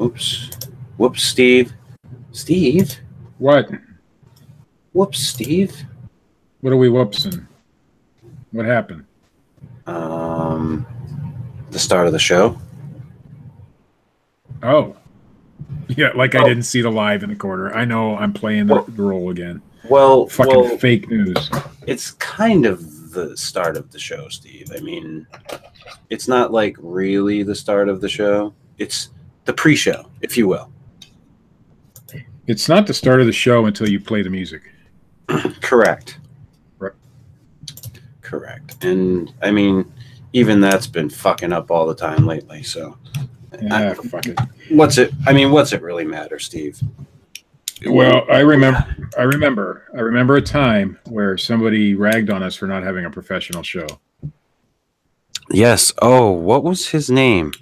Oops. Whoops, Steve. Steve? What? Whoops, Steve. What are we whoopsing? What happened? Um, the start of the show. Oh. Yeah, like I Oh. didn't see the live in the corner. I know I'm playing the, Well- the role again. Well, Fucking well, fake news. it's kind of the start of the show, Steve. I mean, it's not like really the start of the show. It's the pre-show, if you will. It's not the start of the show until you play the music. Correct. Right. Correct. And I mean, even that's been fucking up all the time lately. So, Yeah, fuck it. what's it? I mean, what's it really matter, Steve? Well, I remember I remember I remember a time where somebody ragged on us for not having a professional show. Yes. Oh, what was his name?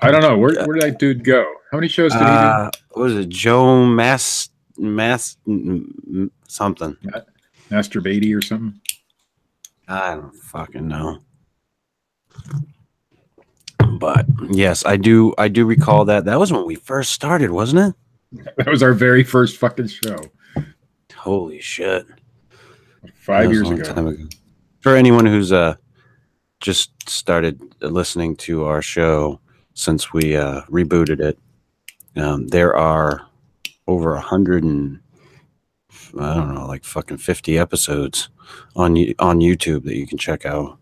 I don't know. Where where did that dude go? How many shows did he do? Uh, what was it? Joe Mass Mass m- m- something. Master Beatty or something? I don't fucking know. But yes, I do. I do recall that. That was when we first started, wasn't it? That was our very first fucking show. Holy shit! Five years ago. time ago. For anyone who's uh just started listening to our show since we uh, rebooted it, um, there are over a hundred and I don't know, like fucking fifty episodes on on YouTube that you can check out.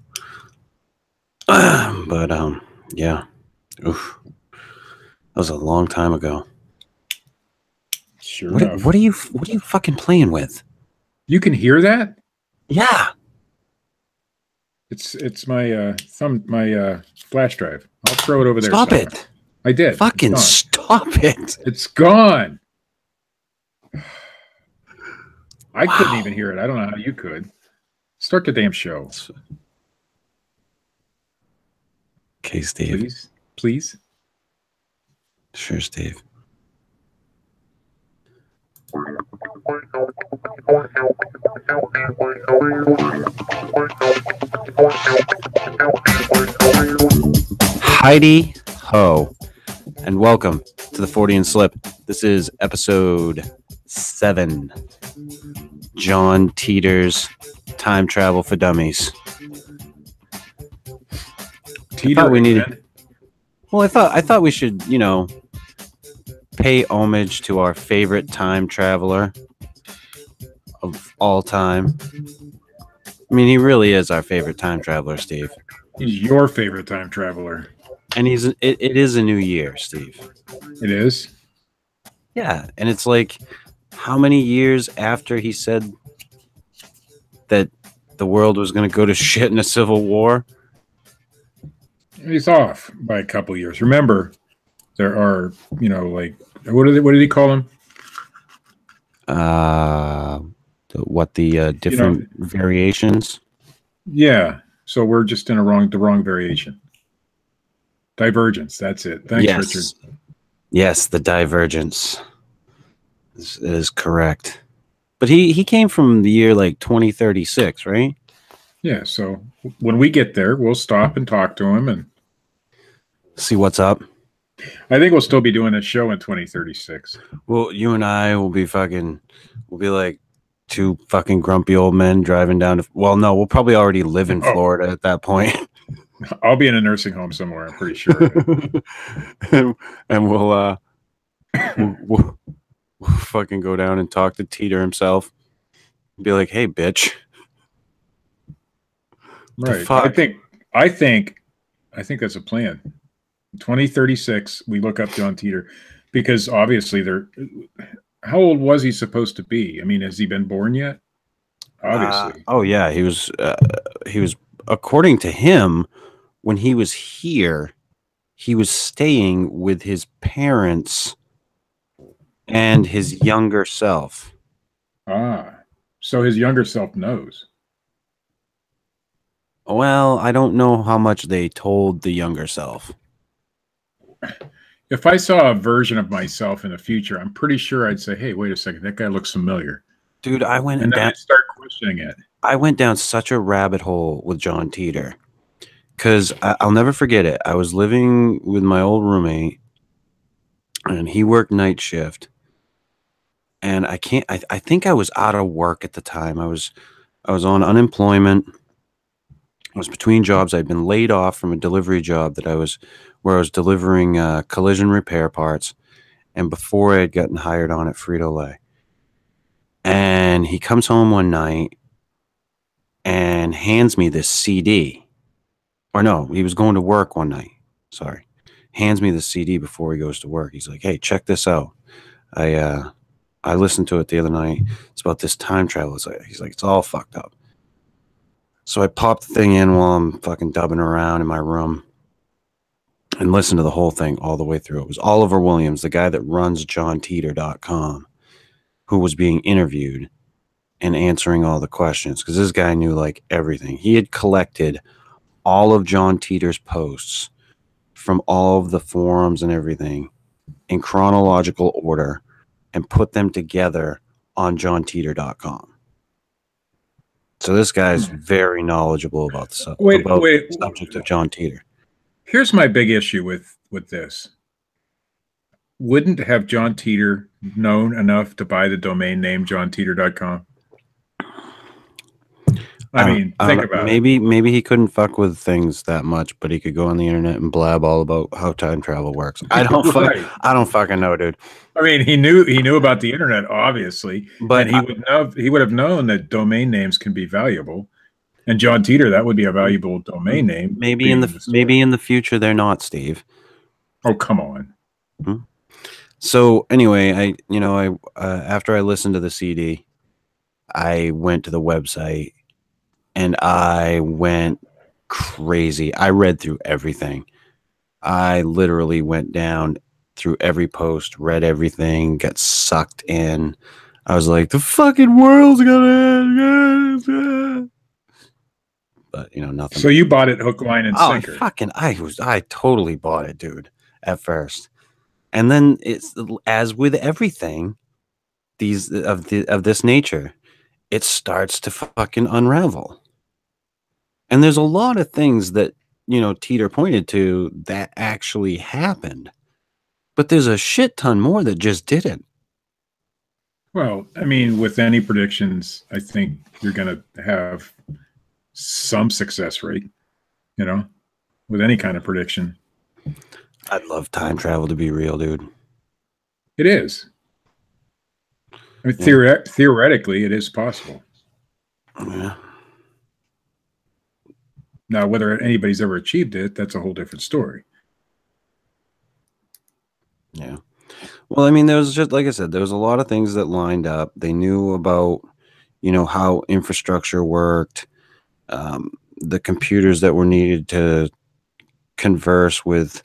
but um, yeah, Oof. that was a long time ago. Sure What, what are you What are you fucking playing with? You can hear that? Yeah. It's it's my uh thumb my uh flash drive. I'll throw it over there. Stop somewhere. it! I did. Fucking stop it! It's gone. I couldn't even hear it. I don't know how you could. Start the damn show, Okay, Steve. please. Please. Sure, Steve. Heidi Ho, and welcome to the Fortean Slip. This is episode seven John Titor's Time Travel for Dummies. Titor we needed- Well, I thought I thought we should, you know, pay homage to our favorite time traveler of all time. I mean, he really is our favorite time traveler, Steve. He's your favorite time traveler. And he's it, it is a new year, Steve. It is. Yeah, and it's like how many years after he said that the world was going to go to shit in a civil war? He's off by a couple years. Remember, there are, you know, like what did what did he call them? Uh the- what the uh, different variations? Yeah. So we're just in a wrong the wrong variation. Divergence. That's it. Thanks, yes. Richard. Yes, the divergence is, is correct. But he he came from the year like 2036, right? Yeah. So when we get there, we'll stop and talk to him, and See what's up. I think we'll still be doing this show in 2036. Well, you and I will be fucking we'll be like two fucking grumpy old men driving down to well, no, we'll probably already live in Oh. Florida at that point. I'll be in a nursing home somewhere. I'm pretty sure. and, and we'll uh we'll, we'll, we'll fucking go down and talk to Titor himself. Be like, "Hey, bitch." Right. I think. I think. I think that's a plan. 2036, we look up John Titor because obviously they're. How old was he supposed to be? I mean, has he been born yet? Obviously. Uh, oh yeah, he was. Uh, he was. According to him, when he was here, he was staying with his parents and his younger self. ah. So his younger self knows. Well, I don't know how much they told the younger self. If I saw a version of myself in the future, I'm pretty sure I'd say, "Hey, wait a second, that guy looks familiar," Dude, I went and then down. I'd start questioning it. I went down such a rabbit hole with John Titor because I'll never forget it. I was living with my old roommate, and he worked night shift. And I can't. I, I think I was out of work at the time. I was I was on unemployment. I was between jobs. I'd been laid off from a delivery job that I was where I was delivering uh, collision repair parts, and before I had gotten hired on at Frito Lay. And he comes home one night and hands me this CD. Or no, he was going to work one night. Sorry. Hands me the CD before he goes to work. He's like, "Hey, check this out. I uh I listened to it the other night. It's about this time travel. It's like, he's like, it's all fucked up. So I popped the thing in while I'm fucking dubbing around in my room and listen to the whole thing all the way through. It was Oliver Williams, the guy that runs johntitor.com, who was being interviewed and answering all the questions because this guy knew like everything. He had collected all of John Titor's posts from all of the forums and everything in chronological order and put them together on johntitor.com. So this guy's hmm. very knowledgeable about the, sub- Wait, about wait. the subject of John Titor. Here's my big issue with with this. Wouldn't have John Titor known enough to buy the domain name johntitor.com? I don't- mean, don't think know. about it. maybe maybe he couldn't fuck with things that much, but he could go on the internet and blab all about how time travel works. I don't fuck, I don't fucking know, dude. I mean, he knew he knew about the internet, obviously, But and he would know he would have known that domain names can be valuable. And John Titor, that would be a valuable domain name. maybe in the maybe in the future they're not, Steve. Oh, come on. So anyway, I you know I uh, after I listened to the CD, I went to the website and I went crazy. I read through everything. I literally went down through every post, read everything, got sucked in. I was like, the fucking world's gonna end. But you know, nothing. So you bought it hook, line, and Oh, sinker. fucking! I was I totally bought it, dude. At first, and then it's as with everything, these of the of this nature, it starts to fucking unravel. And there's a lot of things that you know Titor pointed to that actually happened, but there's a shit ton more that just didn't. Well, I mean, with any predictions, I think you're going to have some success rate, you know, with any kind of prediction. I'd love time travel to be real, dude. It is. I mean, Yeah. theoret- theoretically, it is possible. Yeah. Now, whether anybody's ever achieved it, that's a whole different story. Yeah. Well, I mean, there was just like I said, there was a lot of things that lined up. They knew about, you know, how infrastructure worked, um, the computers that were needed to converse with,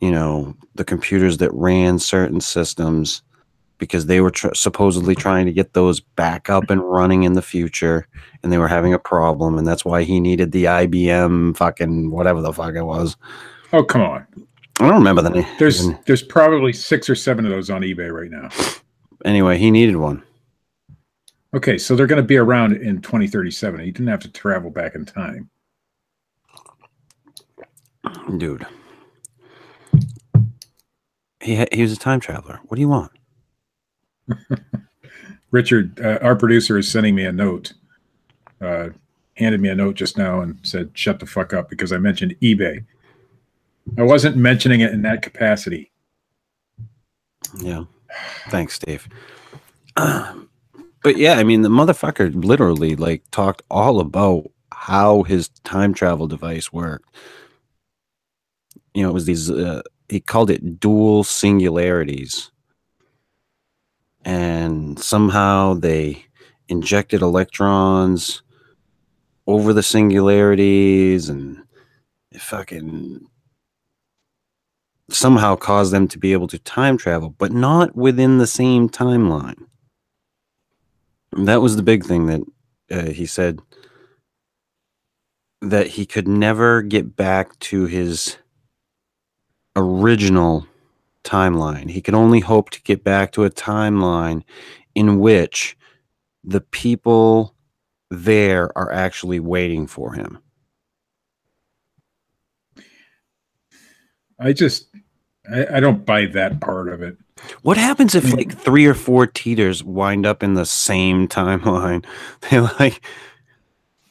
you know, the computers that ran certain systems because they were tr- supposedly trying to get those back up and running in the future and they were having a problem. And that's why he needed the IBM fucking whatever the fuck it was. Oh, come on. I don't remember the name. There's there's probably six or seven of those on eBay right now. Anyway, he needed one. Okay, so they're going to be around in 2037. He didn't have to travel back in time. dude. He ha- he was a time traveler. What do you want? Richard, uh, our producer, is sending me a note. Uh, handed me a note just now and said, "Shut the fuck up," because I mentioned eBay. I wasn't mentioning it in that capacity. Yeah. Thanks, Steve. but yeah, I mean, the motherfucker literally like talked all about how his time travel device worked. You know, it was these. Uh, he called it dual singularities, and somehow they injected electrons over the singularities and it fucking somehow caused them to be able to time travel, but not within the same timeline. That was the big thing that uh, he said that he could never get back to his original timeline. He could only hope to get back to a timeline in which the people there are actually waiting for him. I just, I, I don't buy that part of it. What happens if Mm. like three or four titors wind up in the same timeline? They like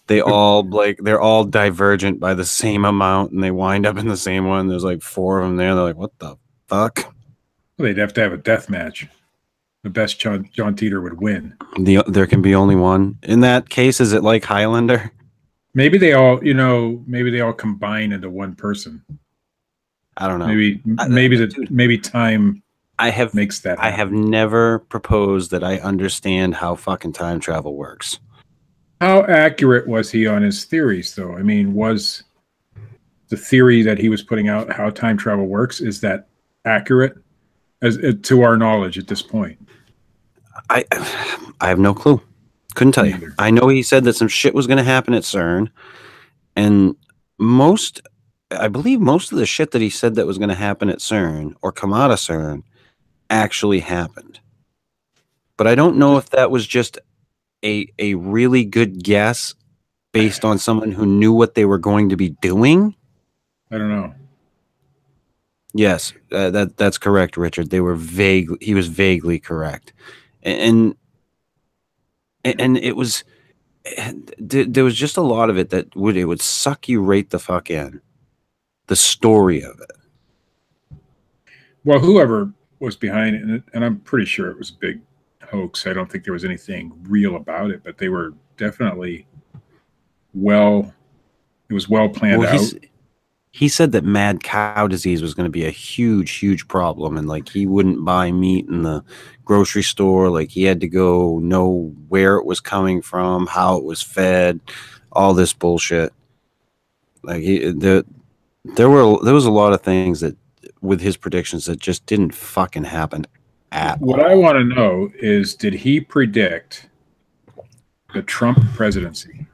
they all like they're all divergent by the same amount and they wind up in the same one. There's like four of them there. They're like, what the fuck? Well, they'd have to have a death match. The best John, John Titor would win. The there can be only one. In that case, is it like Highlander? Maybe they all, you know, maybe they all combine into one person. I don't know. Maybe, I- maybe the maybe time I have makes that. I have never proposed that I understand how fucking time travel works. How accurate was he on his theories, though? I mean, was the theory that he was putting out how time travel works is that accurate as uh, to our knowledge at this point? I I have no clue. Couldn't tell you. I know he said that some shit was going to happen at CERN, and most, I believe, most of the shit that he said that was going to happen at CERN or come out of CERN actually happened. But I don't know if that was just a a really good guess based on someone who knew what they were going to be doing. I don't know. Yes, uh, that that's correct, Richard. They were vague. He was vaguely correct, and and, and it was and th- there was just a lot of it that would it would suck you right the fuck in. The story of it. Well, whoever was behind it, and, and I'm pretty sure it was a big hoax. I don't think there was anything real about it, but they were definitely well. It was well planned Well, out. he said that mad cow disease was going to be a huge, huge problem, and like he wouldn't buy meat in the grocery store. Like he had to go know where it was coming from, how it was fed, all this bullshit. Like he, the, there were there was a lot of things that with his predictions that just didn't fucking happen at What all. I want to know is did he predict the Trump presidency?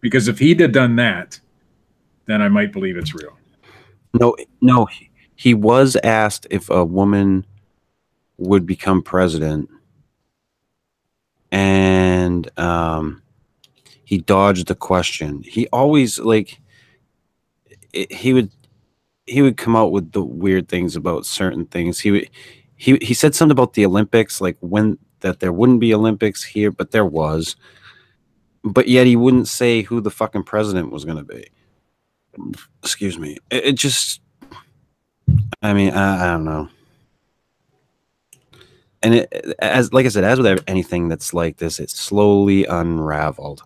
Because if he'd have done that, then I might believe it's real. No, no, he, was asked if a woman would become president, and um, he dodged the question. He always like it, he would he would come out with the weird things about certain things. He would he he said something about the Olympics, like when that there wouldn't be Olympics here, but there was. But yet he wouldn't say who the fucking president was going to be. Excuse me. It, it just i mean I, I don't know. And it as like i said as with anything that's like this it slowly unraveled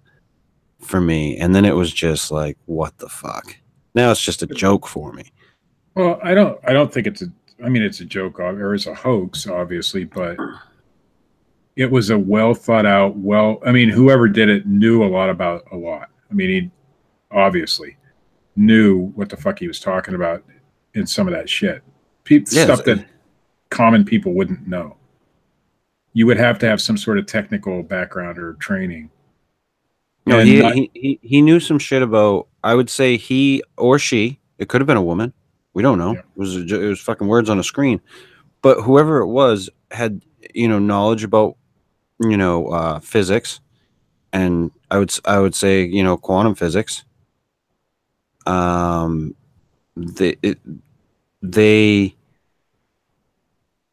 for me. And then it was just like what the fuck? Now it's just a joke for me Well, I don't I don't think it's a I mean it's a joke or it's a hoax obviously, but it was a well thought out, well I mean whoever did it knew a lot about a lot. I mean he obviously knew what the fuck he was talking about in some of that shit. Pe- Yes. stuff that common people wouldn't know. You would have to have some sort of technical background or training. no he, not- he, he he knew some shit about i would say he or she it could have been a woman we don't know. Yeah. it was it was fucking words on a screen. But whoever it was had you know knowledge about you know uh, physics. And i would i would say you know quantum physics. Um they it, they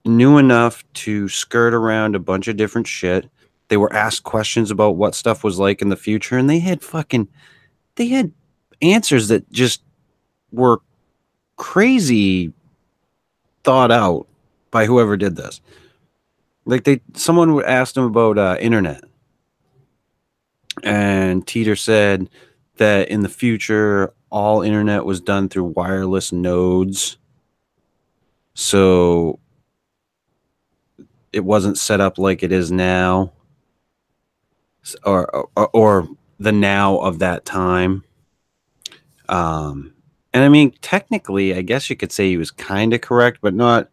knew enough to skirt around a bunch of different shit. They were asked questions about what stuff was like in the future and they had fucking they had answers that just were crazy thought out by whoever did this. Like they someone asked ask them about uh, internet. And titor said that in the future all internet was done through wireless nodes. So it wasn't set up like it is now. Or or, or the now of that time. Um and i mean technically i guess you could say he was kind of correct but not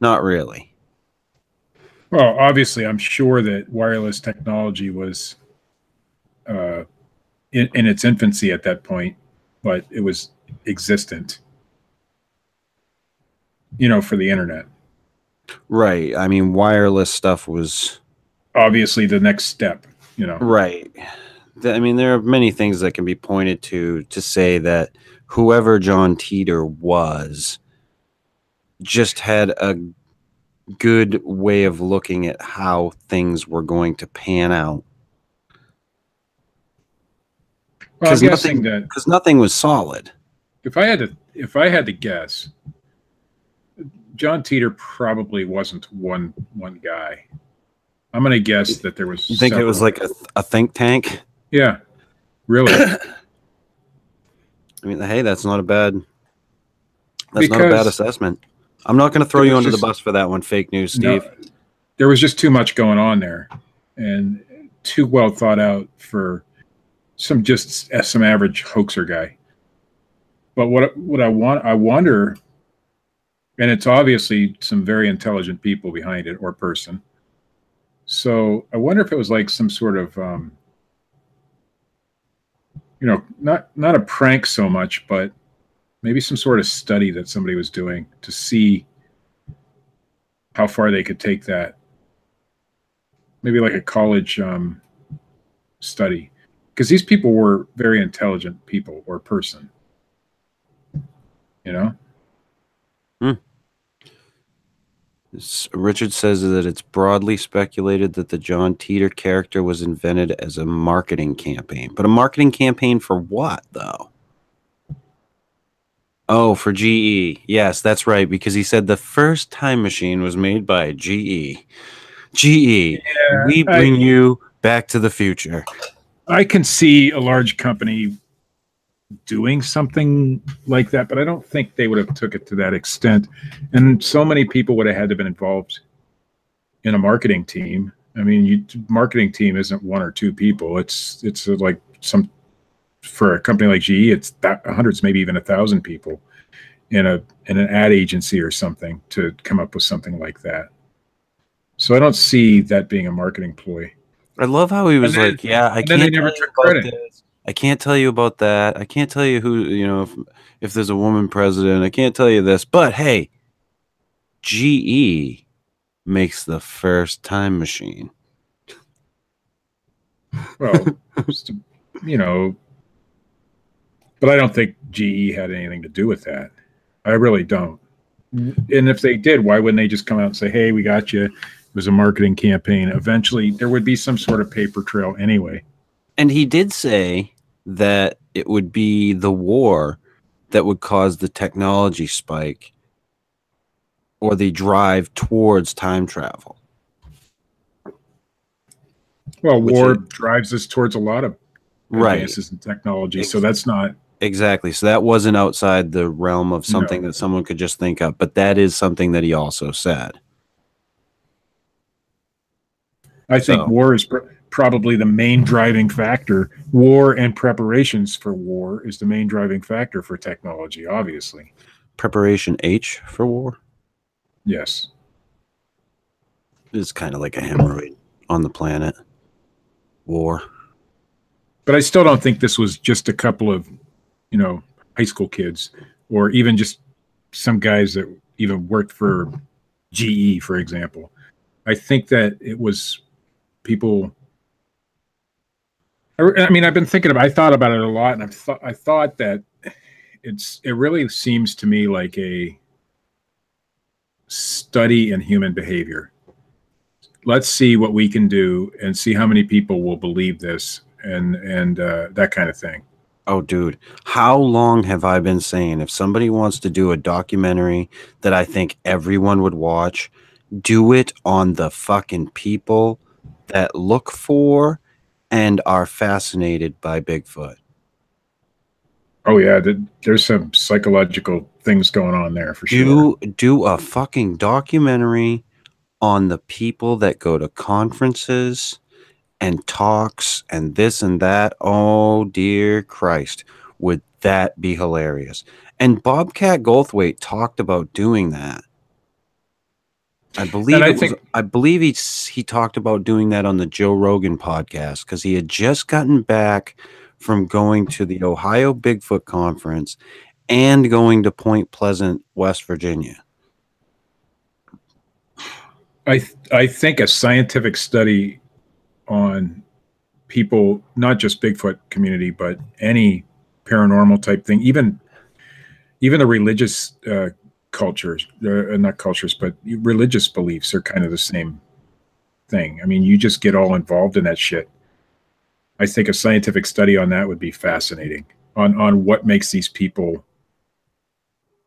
not really Well, obviously, I'm sure that wireless technology was uh, in, in its infancy at that point, but it was existent. You know, for the internet. right i mean wireless stuff was Obviously, the next step. You know, right i mean there are many things that can be pointed to to say that whoever john titor was just had a good way of looking at how things were going to pan out Well, I'm 'Cause guessing nothing- that because nothing was solid. if I had to, if I had to guess, John Titor probably wasn't one one guy. I'm going to guess that there was. You think it was like a, a think tank? Yeah, really. I mean, hey, that's not a bad. That's not a bad assessment. I'm not going to throw you under just- the bus for that one. Fake news, No, Steve. there was just too much going on there, and too well thought out for some just some average hoaxer guy. But what what I want I wonder, and it's obviously some very intelligent people behind it or person. So I wonder if it was like some sort of, um, you know, not not a prank so much, but maybe some sort of study that somebody was doing to see how far they could take that. Maybe like a college um, study, because these people were very intelligent people or person. You know, S- Richard says that it's broadly speculated that the John Titor character was invented as a marketing campaign. But a marketing campaign for what, though? Oh, for GE. Yes, that's right, because he said the first time machine was made by GE. GE, we I- bring you back to the future. I can see a large company doing something like that, but I don't think they would have took it to that extent. And so many people would have had to been involved in a marketing team. I mean, you marketing team isn't one or two people. It's it's like some for a company like GE, it's that hundreds, maybe even a thousand people in a in an ad agency or something to come up with something like that. So I don't see that being a marketing ploy. I love how he was then- like, "Yeah, I can't they never took credit. this. I can't tell you about that. I can't tell you who, you know, if, if there's a woman president. I can't tell you this. But hey, GE makes the first time machine. Well, just, you know, but I don't think GE had anything to do with that. I really don't. And if they did, why wouldn't they just come out and say, "Hey, we got you"? It was a marketing campaign. Eventually, there would be some sort of paper trail anyway. And he did say that it would be the war that would cause the technology spike or the drive towards time travel. Well, Which war drives us towards a lot of Right. advances in technology, so that's not. Exactly. So that wasn't outside the realm of something that someone could just think of, but that is something that he also said. I think So- war is pr- probably the main driving factor. War and preparations for war is the main driving factor for technology. Obviously, Preparation H for war yes. It's kind of like a hemorrhoid on the planet. War. but I still don't think this was just a couple of, you know, high school kids or even just some guys that even worked for GE, for example. I think that it was people. I mean, I've been thinking about. I thought about it a lot, and I thought I thought that it's. It really seems to me like a study in human behavior. Let's see what we can do, and see how many people will believe this, and and uh, that kind of thing. Oh, dude, how long have I been saying if somebody wants to do a documentary that I think everyone would watch, do it on the fucking people that look for and are fascinated by Bigfoot? Oh yeah, th- there's some psychological things going on there for sure. Do do a fucking documentary on the people that go to conferences and talks and this and that. Oh dear Christ, would that be hilarious? And Bobcat Goldthwait talked about doing that. I believe I it was, think- I believe he he talked about doing that on the Joe Rogan podcast because he had just gotten back from going to the Ohio Bigfoot conference and going to Point Pleasant, West Virginia. I th- I think a scientific study on people, not just Bigfoot community, but any paranormal type thing, even even the religious uh, cultures, uh, not cultures, but religious beliefs are kind of the same thing. I mean, you just get all involved in that shit. I think a scientific study on that would be fascinating on on what makes these people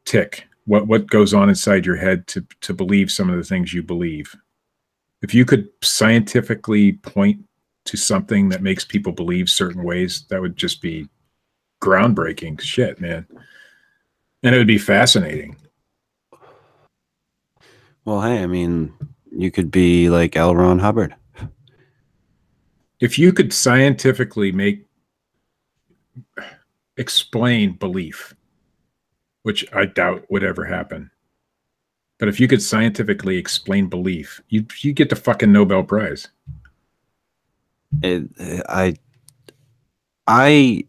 tick. What what goes on inside your head to to believe some of the things you believe. If you could scientifically point to something that makes people believe certain ways, that would just be groundbreaking shit, man. And it would be fascinating. Well, hey, I mean, you could be like L. Ron Hubbard. If you could scientifically make explain belief, which I doubt would ever happen. But if you could scientifically explain belief, you you get the fucking Nobel Prize. It, I, I,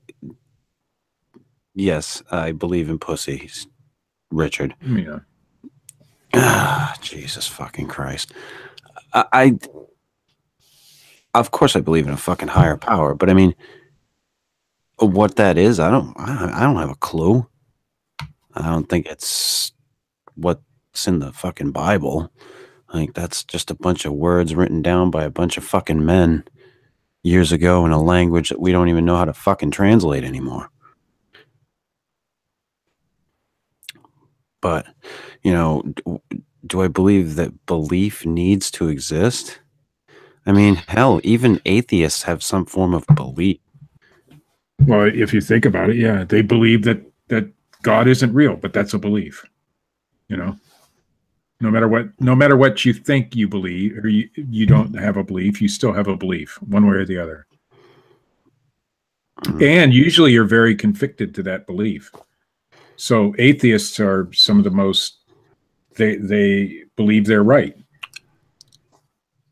yes, I believe in pussies, Richard. Yeah. Ah, Jesus fucking Christ. I, I, of course, I believe in a fucking higher power, but I mean, what that is, I don't, I don't have a clue. I don't think it's what's in the fucking Bible. Think that's just a bunch of words written down by a bunch of fucking men years ago in a language that we don't even know how to fucking translate anymore. But, you know, do I believe that belief needs to exist? I mean, hell, even atheists have some form of belief. Well, if you think about it, yeah, they believe that that God isn't real, but that's a belief. You know, no matter what, no matter what you think you believe, or you you don't have a belief, you still have a belief, one way or the other. Mm-hmm. And usually, you're very convicted to that belief. So atheists are some of the most they they believe they're right.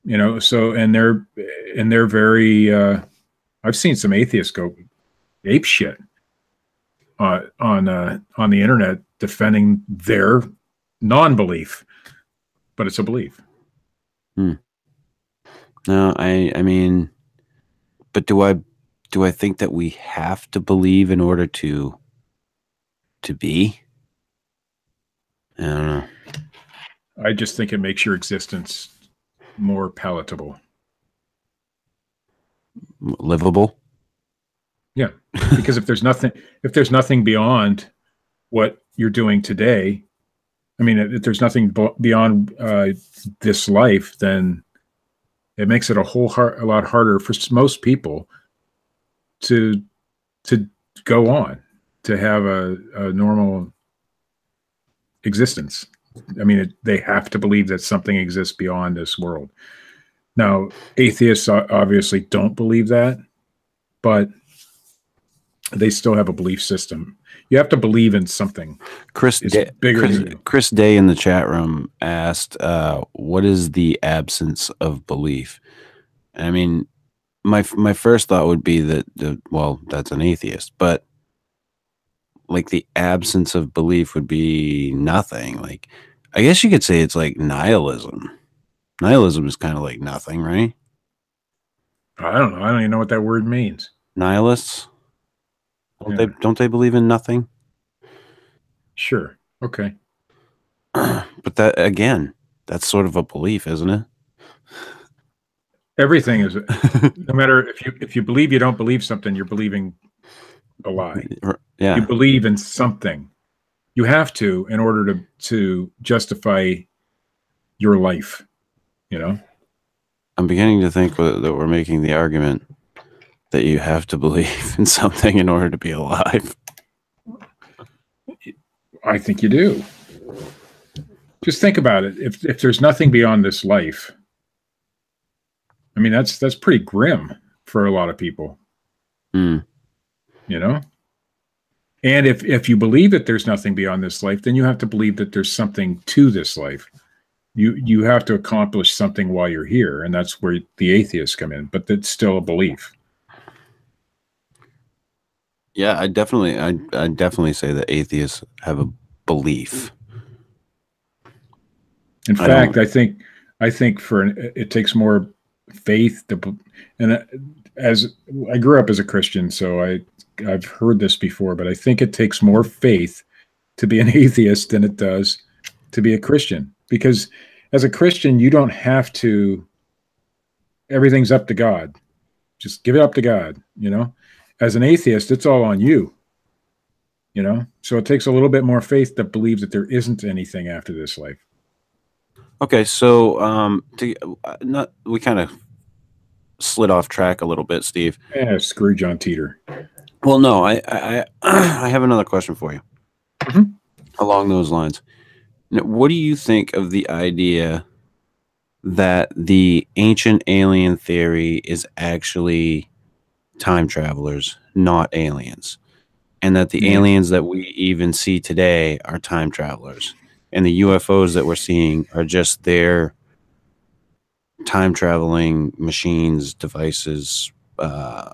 You know, so and they're and they're very. uh I've seen some atheists go ape shit uh, on uh, on the internet defending their non-belief, but it's a belief. Hmm. No, I I mean, but do I do I think that we have to believe in order to to be? I don't know. I just think it makes your existence more palatable, livable. Yeah, because if there's nothing, if there's nothing beyond what you're doing today, I mean, if there's nothing beyond uh, this life, then it makes it a whole heart, a lot harder for most people to to go on to have a, a normal existence. I mean, it, they have to believe that something exists beyond this world. Now, atheists obviously don't believe that, but they still have a belief system. You have to believe in something. Chris, Day, Chris, Chris, Day in the chat room asked, uh, "What is the absence of belief?" I mean, my my first thought would be that, the, well, that's an atheist, but like the absence of belief would be nothing. Like, I guess you could say it's like nihilism. Nihilism is kind of like nothing, right? I don't know. I don't even know what that word means. Nihilists. Don't yeah. they don't they believe in nothing? Sure. Okay. but that again, that's sort of a belief, isn't it? Everything is no matter if you if you believe you don't believe something, you're believing a lie. Yeah. You believe in something. You have to in order to to justify your life, you know? I'm beginning to think that we're making the argument that you have to believe in something in order to be alive. I think you do. Just think about it. If if there's nothing beyond this life, I mean that's that's pretty grim for a lot of people. Mm. You know? And if if you believe that there's nothing beyond this life, then you have to believe that there's something to this life. You you have to accomplish something while you're here, and that's where the atheists come in. But that's still a belief. Yeah, I definitely, I, I definitely say that atheists have a belief. In I fact, I think, I think for an, it takes more faith to, and uh, as I grew up as a Christian, so I, I've heard this before, but I think it takes more faith to be an atheist than it does to be a Christian because as a Christian, you don't have to, everything's up to God. Just give it up to God, you know? As an atheist, it's all on you, you know? So it takes a little bit more faith to believe that there isn't anything after this life. Okay, so um, to uh, not we kind of slid off track a little bit, Steve. Yeah, screw John Titor. Well, no, I I I have another question for you Mhm. along those lines. Now, What do you think of the idea that the ancient alien theory is actually time travelers, not aliens, and that the Yeah. aliens that we even see today are time travelers, and the UFOs that we're seeing are just their time traveling machines, devices, uh,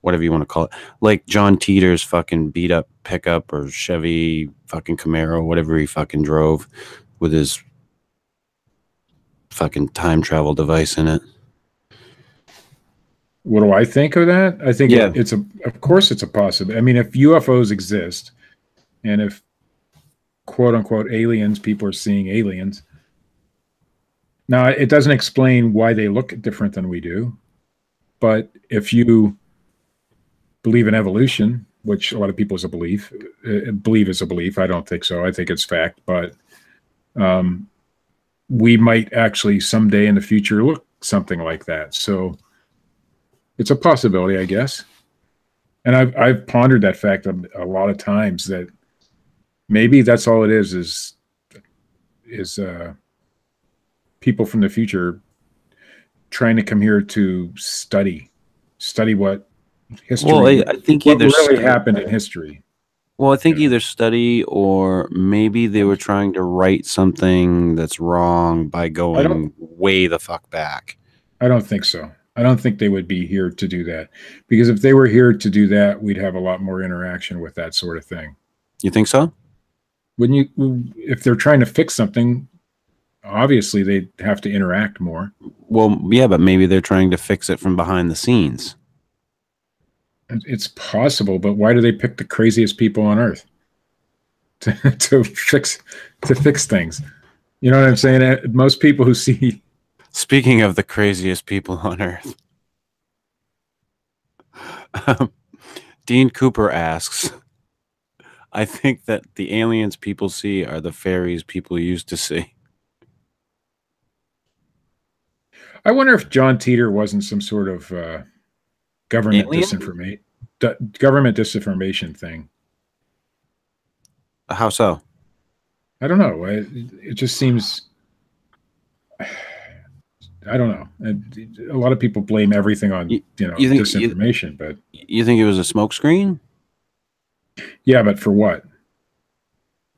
whatever you want to call it, like John Titor's fucking beat up pickup or Chevy fucking Camaro, whatever he fucking drove with his fucking time travel device in it. What do I think of that? I think Yeah. it's a, of course, it's a possibility. I mean, if UFOs exist, and if quote unquote aliens, people are seeing aliens. Now, it doesn't explain why they look different than we do, but if you believe in evolution, which a lot of people is a belief, uh, believe is a belief. I don't think so. I think it's fact, but um, we might actually someday in the future look something like that. So it's a possibility, I guess. And I've I've pondered that fact a, a lot of times that maybe that's all it is is is uh, people from the future trying to come here to study study what history Well, I, I think what either really happened in history. Well, I think Yeah. either study or maybe they were trying to write something that's wrong by going way the fuck back. I don't think so. I don't think they would be here to do that because if they were here to do that, we'd have a lot more interaction with that sort of thing. You think so? Wouldn't you? If they're trying to fix something, obviously they'd have to interact more. Well, yeah, but maybe they're trying to fix it from behind the scenes. It's possible, but why do they pick the craziest people on earth to, to fix to fix things? You know what I'm saying? Most people who see Speaking of the craziest people on earth, um, Dean Cooper asks, I think that the aliens people see are the fairies people used to see. I wonder if John Titor wasn't some sort of uh, government Alien? disinformation government disinformation thing. How so? I don't know. It, it just seems. I don't know. A lot of people blame everything on You- you know you think- you- disinformation, but You think it was a smokescreen? yeah, but for what?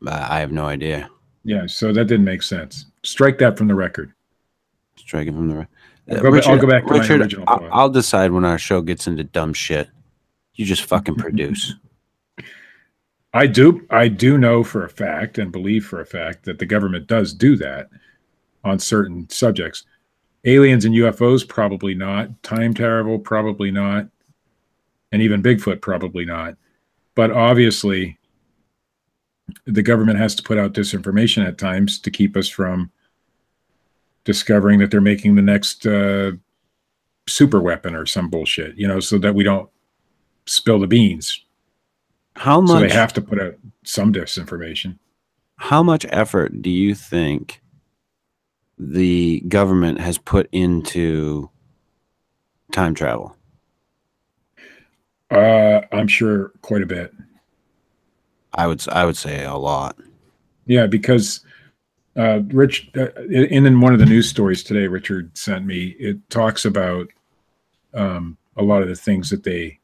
Uh, I have no idea. Yeah, so that didn't make sense. Strike that from the record. Strike it from the. Uh, I'll go ba- I'll go back to my Richard, original I-. I'll decide when our show gets into dumb shit. You just fucking produce. I do I do know for a fact and believe for a fact that the government does do that on certain subjects. Aliens and UFOs probably not. Time travel probably not. And even Bigfoot probably not. But obviously the government has to put out disinformation at times to keep us from discovering that they're making the next uh, super weapon or some bullshit, you know, so that we don't spill the beans. How So much? they have to put out some disinformation. how much effort do you think the government has put into time travel? Uh, I'm sure quite a bit. I would. I would say a lot. Yeah, because uh, Rich, uh, in, in one of the news stories today, Richard sent me, it talks about um, a lot of the things that they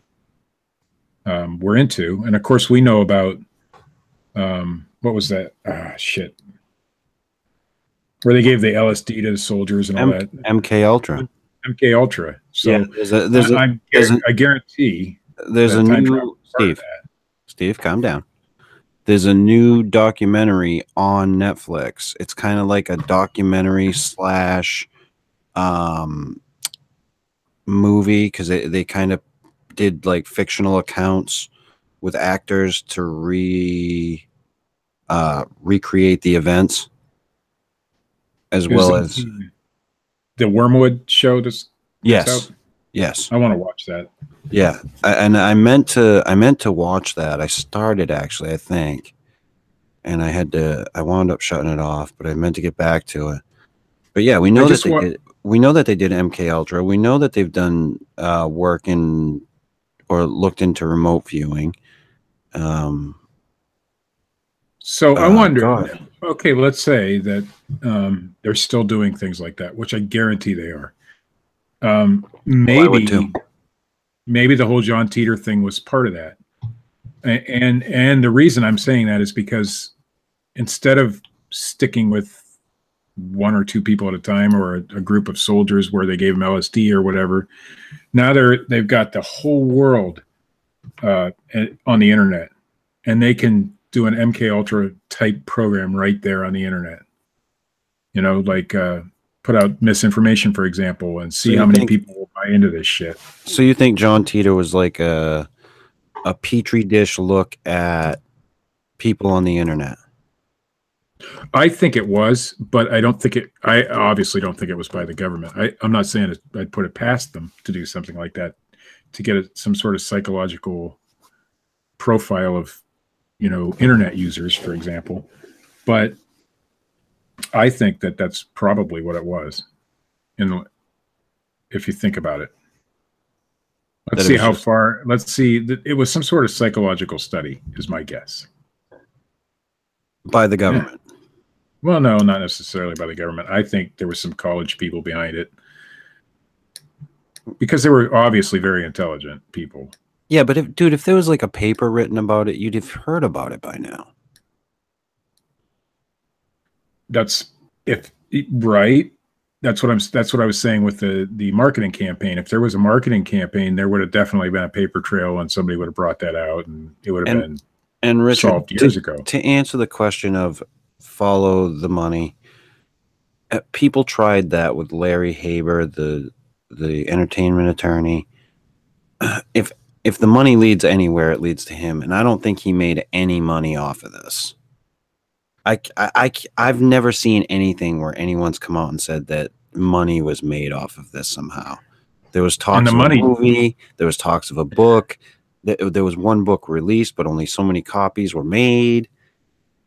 um, were into. And of course, we know about um, what was that? Ah, shit. Where they gave the LSD to the soldiers and all M- that. MK Ultra. MK Ultra. So yeah, there's a there's I, a I'm- there's a- I guarantee there's a new travel is part of Steve. Steve, calm down. There's a new documentary on Netflix. It's kind of like a documentary slash um, movie because they, they kind of did like fictional accounts with actors to re uh, recreate the events. as well as the Wormwood show. That's yes, out? yes, I want to watch that. Yeah. I, and I meant to I meant to watch that. I started actually, I think, and I had to. I wound up shutting it off, but I meant to get back to it. But yeah, we know that they did. We know that they did MK Ultra. We know that they've done uh, work in or looked into remote viewing. Um, So I Uh, wonder. God. Okay, let's say that um, they're still doing things like that, which I guarantee they are. Um, maybe, too. Maybe the whole John Titor thing was part of that, and and the reason I'm saying that is because instead of sticking with one or two people at a time or a, a group of soldiers where they gave them LSD or whatever, now they're they've got the whole world uh, on the internet, and they can do an MK Ultra type program right there on the internet. You know, like uh, put out misinformation, for example, and see So how many people into this shit. So you think John Titor was like a a petri dish look at people on the internet? I think it was, but I don't think it. I obviously don't think it was by the government. I, I'm not saying it, I'd put it past them to do something like that to get a, some sort of psychological profile of, you know, internet users, for example. But I think that that's probably what it was. In the, if you think about it, let's see how just- far. Let's see. that It was some sort of psychological study, is my guess. By the government. Well, no, not necessarily by the government. I think there was some college people behind it because they were obviously very intelligent people. Yeah, but if dude, if there was like a paper written about it, you'd have heard about it by now. That's if right. That's what I'm. That's what I was saying with the the marketing campaign. If there was a marketing campaign, there would have definitely been a paper trail, and somebody would have brought that out, and it would have And been And Richard, solved to, years ago. to answer the question of follow the money, uh, people tried that with Larry Haber, the the entertainment attorney. If if the money leads anywhere, it leads to him, and I don't think he made any money off of this. I, I, I, have never seen anything where anyone's come out and said that money was made off of this somehow. There was talks the of money- a movie, there was talks of a book. There, there was one book released, but only so many copies were made.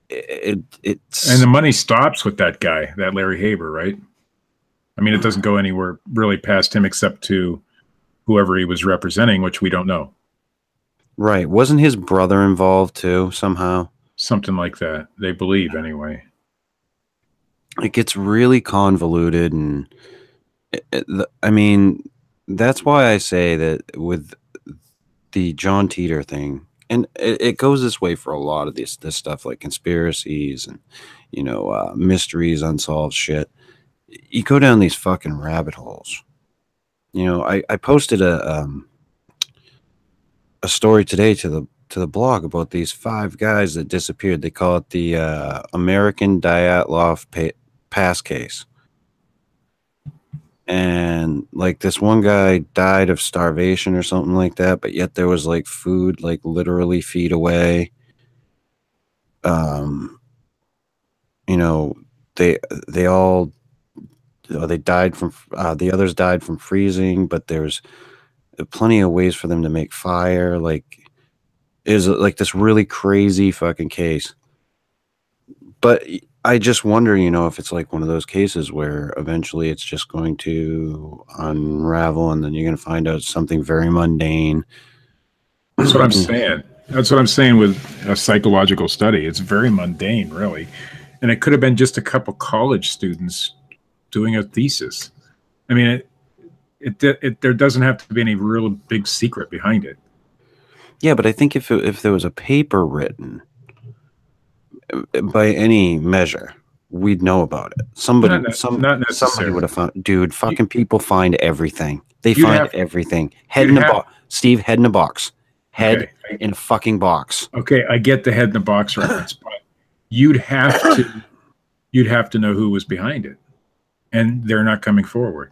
It, it it's And the money stops with that guy, that Larry Haber, right? I mean, it doesn't go anywhere really past him except to whoever he was representing, which we don't know. right. Wasn't his brother involved too somehow? Something like that. They believe anyway. it gets really convoluted and it, it- i mean that's why i say that with the john titor thing and it, it goes this way for a lot of this this stuff like conspiracies and you know uh, mysteries unsolved shit you go down these fucking rabbit holes you know i i posted a um a story today to the to the blog about these five guys that disappeared they call it the uh, american dyatlov pa- pass case. And like this one guy died of starvation or something like that, but yet there was like food like literally feet away. Um you know, they they all they died from uh, the others died from freezing, but there's plenty of ways for them to make fire like is like this really crazy fucking case. But I just wonder, you know, if it's like one of those cases where eventually it's just going to unravel and then you're going to find out something very mundane. That's what I'm mm-hmm. saying. That's what I'm saying with a psychological study. It's very mundane, really. And it could have been just a couple college students doing a thesis. I mean, it, it, it there doesn't have to be any real big secret behind it. Yeah, but I think if it, if there was a paper written uh, by any measure, we'd know about it. Somebody, Not some, not somebody would have found. Dude, fucking people find everything. They You'd find have- everything. Head in a box. Steve, head in a box. Head Okay. in a fucking box. Okay, I get the head in the box reference, but you'd have to you'd have to know who was behind it. And they're not coming forward.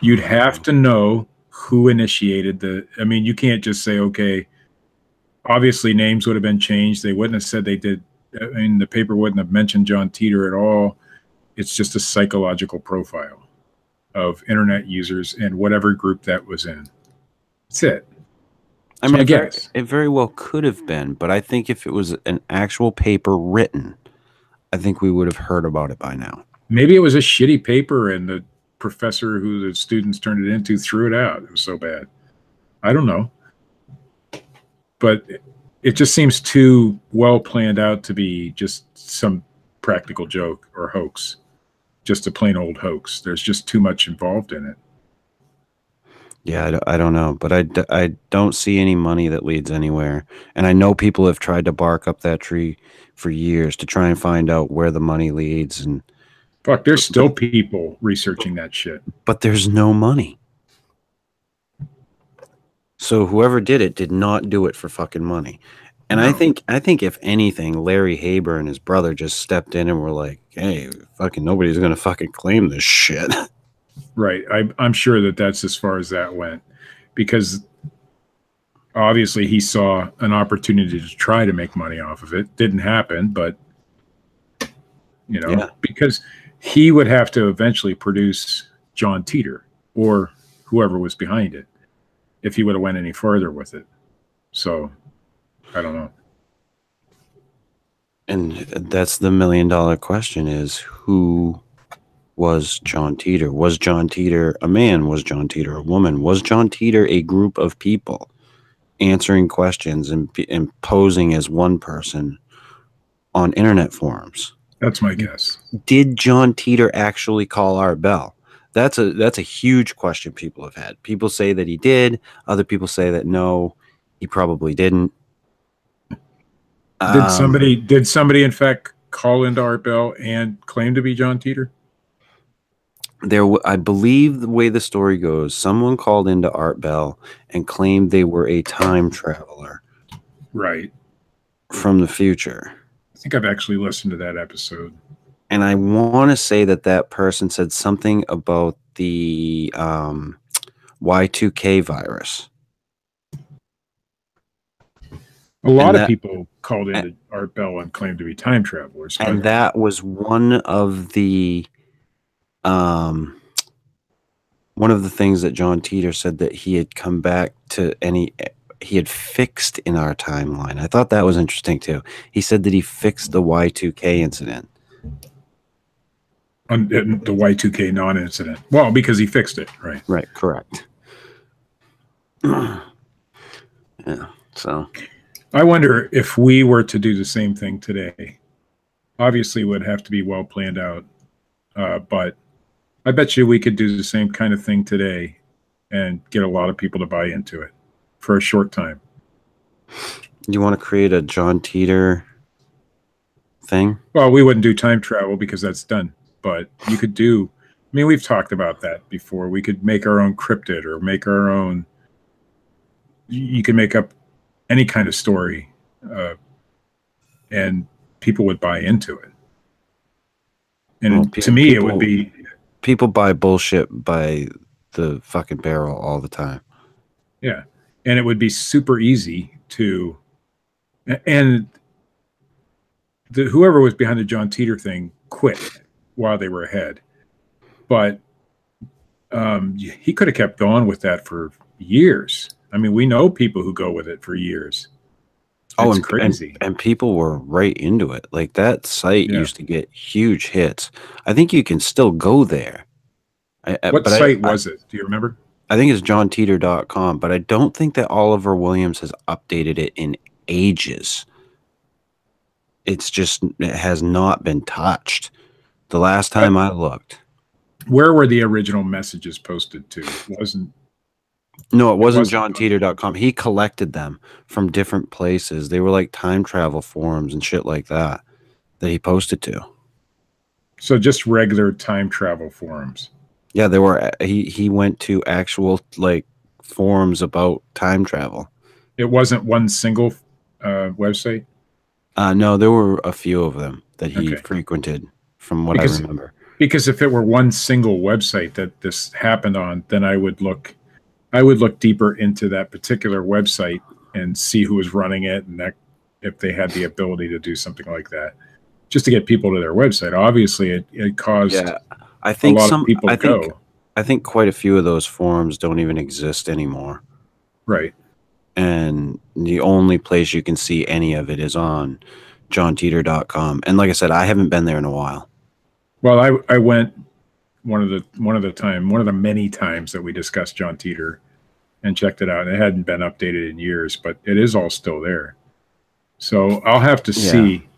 You'd have to know who initiated the I mean, you can't just say, okay, obviously names would have been changed. They wouldn't have said they did I mean the paper wouldn't have mentioned John Titor at all. It's just a psychological profile of internet users and whatever group that was in. That's it. I mean, my it very, guess. it very well could have been, but I think if it was an actual paper written, I think we would have heard about it by now. Maybe it was a shitty paper and the professor who the students turned it into threw it out. It was so bad. I don't know. But it- just seems too well planned out to be just some practical joke or hoax. Just a plain old hoax. There's just too much involved in it. Yeah, I, don't- know, but I, I don't see any money that leads anywhere. And I know people have tried to bark up that tree for years to try and find out where the money leads, and Fuck, there's still people researching that shit. but there's no money. So whoever did it did not do it for fucking money. And I think I think if anything, Larry Haber and his brother just stepped in and were like, "Hey, fucking nobody's gonna fucking claim this shit." Right. I, I'm sure that that's as far as that went because obviously he saw an opportunity to try to make money off of it. Didn't happen, but you know, Yeah. because he would have to eventually produce John Titor or whoever was behind it if he would have went any further with it. So I don't know. And that's the million dollar question is who was John Titor? Was John Titor a man? Was John Titor a woman? Was John Titor a group of people answering questions and, and posing as one person on internet forums? That's my guess. Did John Titor actually call Art Bell? That's a that's a huge question people have had. People say that he did. Other people say that no, he probably didn't. Did Um, somebody did somebody in fact call into Art Bell and claim to be John Titor? there w- i believe the way the story goes someone called into art bell and claimed they were a time traveler Right. from the future think I've actually listened to that episode. and i want to say that that person said something about the um, y2k virus A lot And of that- people called into Art Bell and claimed to be time travelers. and that was one of the um one of the things that john titor said that he had come back to any he had fixed in our timeline i thought that was interesting too he said that he fixed the y2k incident on the Y2K non-incident. Well, because he fixed it, right? right correct yeah so I wonder if we were to do the same thing today. Obviously, it would have to be well planned out, uh, but I bet you we could do the same kind of thing today and get a lot of people to buy into it for a short time. you want to create a john titor thing Well, we wouldn't do time travel because that's done, but you could do. I mean, we've talked about that before. We could make our own cryptid or make our own. You could make up any kind of story, uh, and people would buy into it. And Well, to me, it would be people buy bullshit by the fucking barrel all the time yeah, and it would be super easy to, and the whoever was behind the John Titor thing quit while they were ahead, but um, he could have kept going with that for years. I mean, we know people who go with it for years. Oh, and, crazy. And, and people were right into it. Like that site Yeah. used to get huge hits. I think you can still go there. I, I- what I- site I, was it? Do you remember? I think it's johntitor.com, but I don't think that Oliver Williams has updated it in ages. It's just, it has not been touched. The last time I looked. Where were the original messages posted to? It wasn't No, it wasn't wasn't- johntitor.com. He collected them from different places. They were like time travel forums and shit like that that he posted to. so just regular time travel forums. Yeah, there were he he went to actual like forums about time travel. It wasn't one single uh, website. Uh no, there were a few of them that he Okay. frequented from what Because- I remember. because if it were one single website that this happened on then i would look i would look deeper into that particular website and see who was running it and that if they had the ability to do something like that just to get people to their website. Obviously, it, it caused Yeah, I think some people I go. think I think quite a few of those forums don't even exist anymore. right. and the only place you can see any of it is on johntitor.com and like i said i haven't been there in a while Well, I I went one of the one of the time one of the many times that we discussed John Titor and checked it out. It hadn't been updated in years, but it is all still there. So I'll have to Yeah. see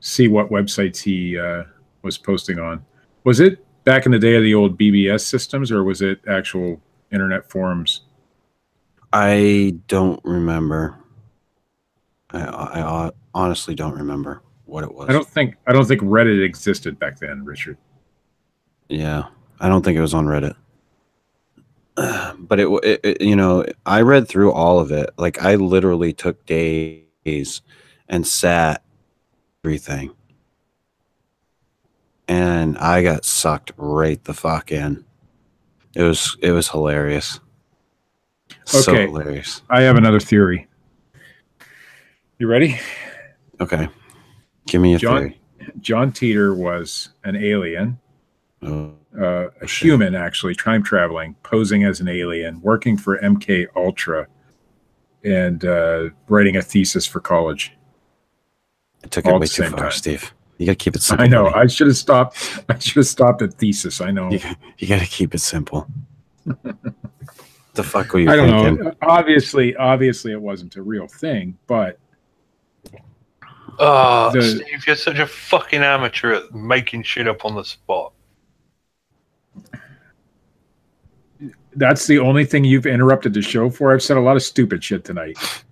see what websites he uh, was posting on. Was it back in the day of the old BBS systems, or was it actual internet forums? i don't remember. I, I honestly don't remember what it was. I don't think I don't think Reddit existed back then, Richard. yeah i don't think it was on reddit. But it, it, it you know i read through all of it. Like i literally took days and sat everything and i got sucked right the fuck in it was it was hilarious Okay. so hilarious I have another theory. You ready? okay give me a John- theory John Titor was an alien oh, uh, a shit. human actually time traveling posing as an alien working for mk ultra and uh, writing a thesis for college i took All it way too far time. steve you gotta keep it simple i know. buddy. i should have stopped. I should have stopped at thesis. I know. You, you gotta keep it simple. The fuck were you i don't thinking? Know obviously obviously it wasn't a real thing but Oh, The- Steve, you're such a fucking amateur at making shit up on the spot. that's the only thing you've interrupted the show for? I've said a lot of stupid shit tonight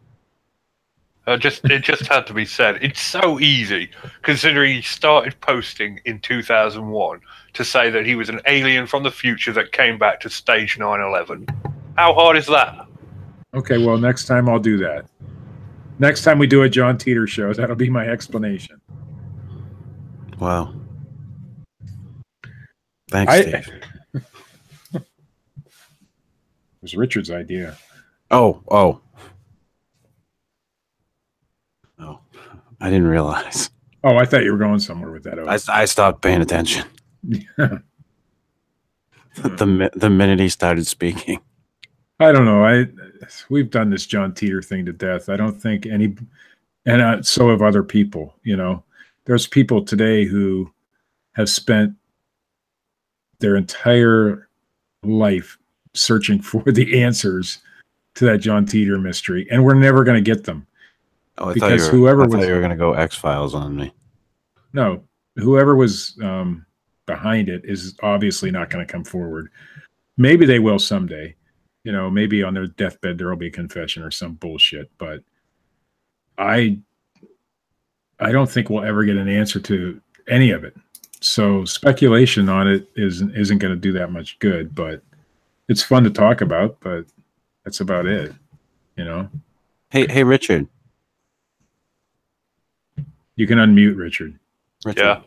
Uh, just it just had to be said. It's so easy considering he started posting in 2001 to say that he was an alien from the future that came back to stage 9/11. How hard is that? okay well next time i'll do that next time we do a john titor show that'll be my explanation wow thanks I- steve it was richard's idea oh. Oh, I didn't realize. Oh, I thought you were going somewhere with that. I, I stopped paying attention. Yeah. the the minute he started speaking. I don't know. I we've done this John Titor thing to death. I don't think any, and uh, so have other people. You know, there's people today who have spent their entire life searching for the answers to that John Titor mystery, and we're never going to get them. Oh, I Because thought you were, whoever I thought was- you were going to go X Files on me. No, whoever was um, behind it is obviously not going to come forward. Maybe they will someday. You know, maybe on their deathbed there will be a confession or some bullshit. But I, I don't think we'll ever get an answer to any of it. So speculation on it isn't isn't going to do that much good. But it's fun to talk about. But that's about it. You know, Hey, hey, Richard. You can unmute Richard. Richard. Yeah.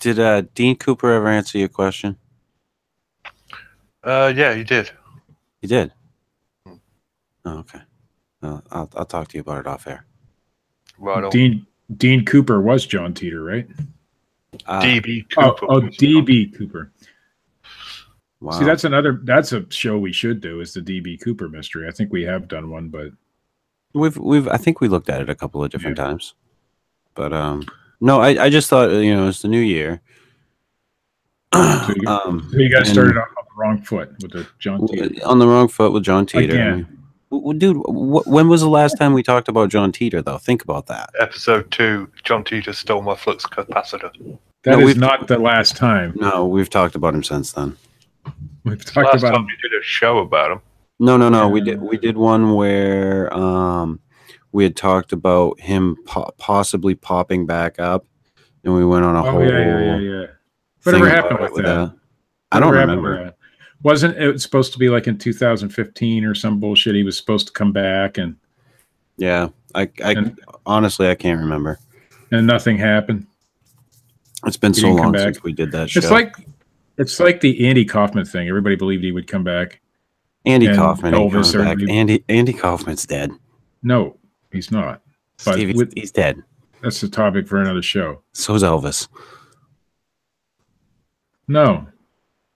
Did uh, Dean Cooper ever answer your question? Uh, yeah, he did. He did. Oh, okay. Uh, I'll I'll talk to you about it off air. Right. Dean Dean Cooper was John Titor, right? Uh, DB Oh, Cooper. oh was- DB Cooper. wow. See, that's another. That's a show we should do. Is the DB Cooper mystery? I think we have done one, but We've we've I think we looked at it a couple of different times, but um no I I just thought you know it's the new year. you- um, so you guys started off on the wrong foot with the John Titor. on the wrong foot with John Titor. Again. W- w- Dude, wh- when was the last time we talked about John Titor though? Think about that. Episode two. John Titor stole my flux capacitor. That No, is not the last time No, we've talked about him since then. we've talked Last about. time we did a show about him. No, no, no. We did we did one where um we had talked about him po- possibly popping back up, and we went on a Oh whole yeah, yeah, yeah, yeah. thing uh, Whatever happened it with that? I don't remember. Wasn't it supposed to be like in 2015 or some bullshit? He was supposed to come back and Yeah, I, I And- honestly I can't remember. and nothing happened. It's been He so long since we did that show. It's like it's like the Andy Kaufman thing. Everybody believed he would come back. Andy and Kaufman Elvis back. Andy Andy Kaufman's dead. No, he's not. But Steve, he's, with- he's dead. that's the topic for another show. So's Elvis. No.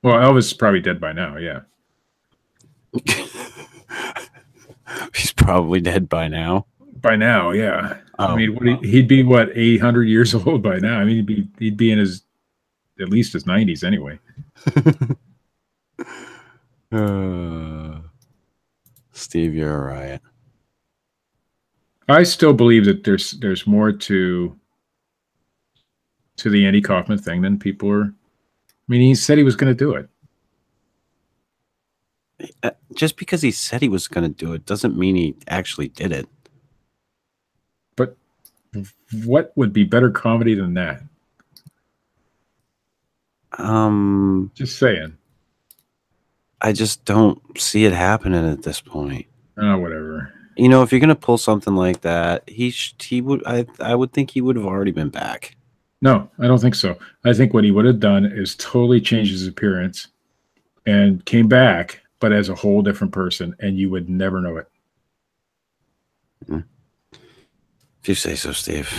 Well, Elvis is probably dead by now. Yeah. He's probably dead by now. By now, yeah. Oh, I mean, he'd be what eight hundred years old by now. I mean, he'd be he'd be in his at least his nineties anyway. uh, Steve, you're a riot. I still believe that there's there's more to to the Andy Kaufman thing than people are. I mean, he said he was going to do it. Uh, Just because he said he was going to do it doesn't mean he actually did it. But what would be better comedy than that? Um, Just saying. I just don't see it happening at this point. Oh, whatever. You know, if you're going to pull something like that, he sh- he would I I would think he would have already been back. No, I don't think so. I think what he would have done is totally changed his appearance and came back, but as a whole different person, and you would never know it. Hmm. If you say so, Steve.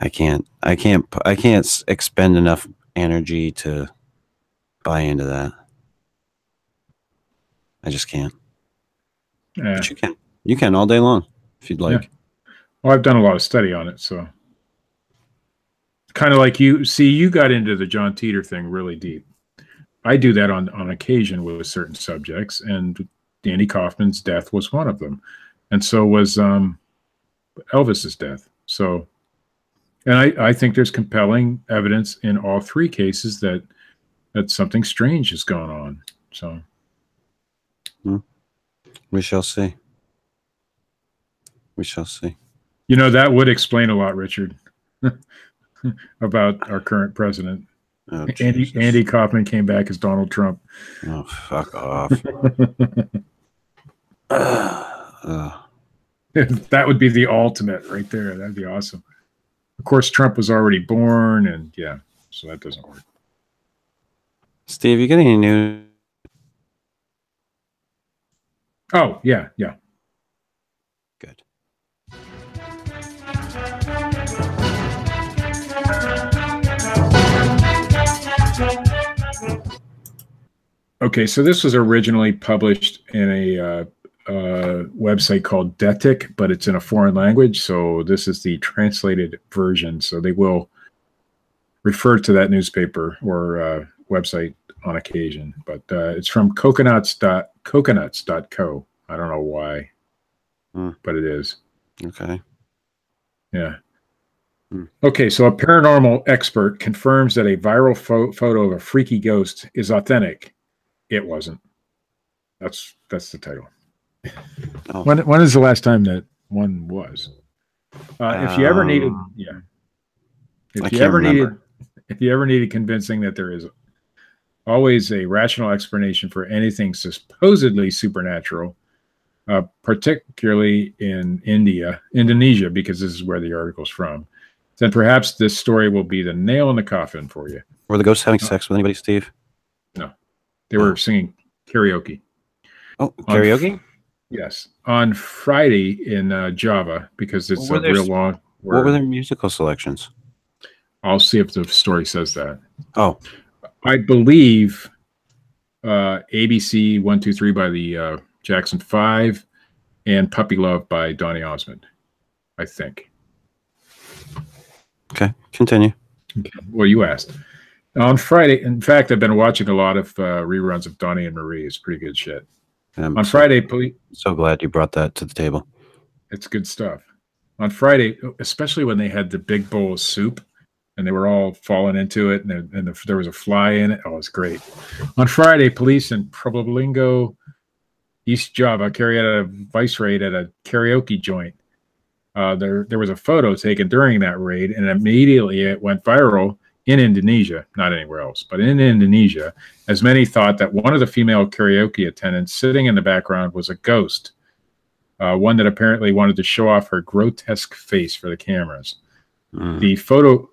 I can't. I can't. I can't expend enough energy to buy into that. I just can't. Yeah. But you can. You can all day long if you'd like. Well, I've done a lot of study on it, so kind of like you. See, you got into the John Titor thing really deep. I do that on on occasion with certain subjects, and Danny Kaufman's death was one of them, and so was um, Elvis's death. So, and I I think there's compelling evidence in all three cases that that something strange has gone on. So. We shall see. We shall see. You know, that would explain a lot, Richard, about our current president. Oh, Andy Andy Kaufman came back as Donald Trump. Oh, fuck off. Ugh. that would be the ultimate right there. That'd be awesome. Of course, Trump was already born, and yeah, so that doesn't work. Steve, you getting any news? Oh, yeah, yeah. Good. Okay, so this was originally published in a uh, uh, website called Detik, but it's in a foreign language. So this is the translated version. So they will refer to that newspaper or uh, website on occasion. But uh, it's from coconuts dot coconuts dot co. I don't know why, Hmm. but it is. Okay. Yeah. Hmm. Okay, so a paranormal expert confirms that a viral pho- photo of a freaky ghost is authentic. It wasn't. That's that's the title. Oh. When when is the last time that one was? Uh, if you ever needed, Um, yeah. I If you can't ever remember. needed, if you ever needed convincing that there is always a rational explanation for anything supposedly supernatural, uh, particularly in India, Indonesia, because this is where the article's from, then perhaps this story will be the nail in the coffin for you. Were the ghosts having sex with anybody, Steve? No, they were singing karaoke. Oh, On- karaoke? Yes, on Friday in uh, Java because it's a their- real long. What were word. their musical selections? I'll see if the story says that. Oh, I believe uh, ABC One Two Three by the uh, Jackson Five and Puppy Love by Donny Osmond. I think. okay. Continue. Okay. Well, you asked. On Friday, in fact, I've been watching a lot of uh, reruns of Donnie and Marie. It's pretty good shit. I'm On so- Friday, police. so glad you brought that to the table. It's good stuff. On Friday, especially when they had the big bowl of soup and they were all falling into it and, there, and the, there was a fly in it. Oh, it's great. On Friday, police in Probolinggo, East Java, carried out a vice raid at a karaoke joint. Uh, there, there was a photo taken during that raid, and immediately it went viral in Indonesia, not anywhere else, but in Indonesia, as many thought that one of the female karaoke attendants sitting in the background was a ghost uh, one that apparently wanted to show off her grotesque face for the cameras. Mm. The photo,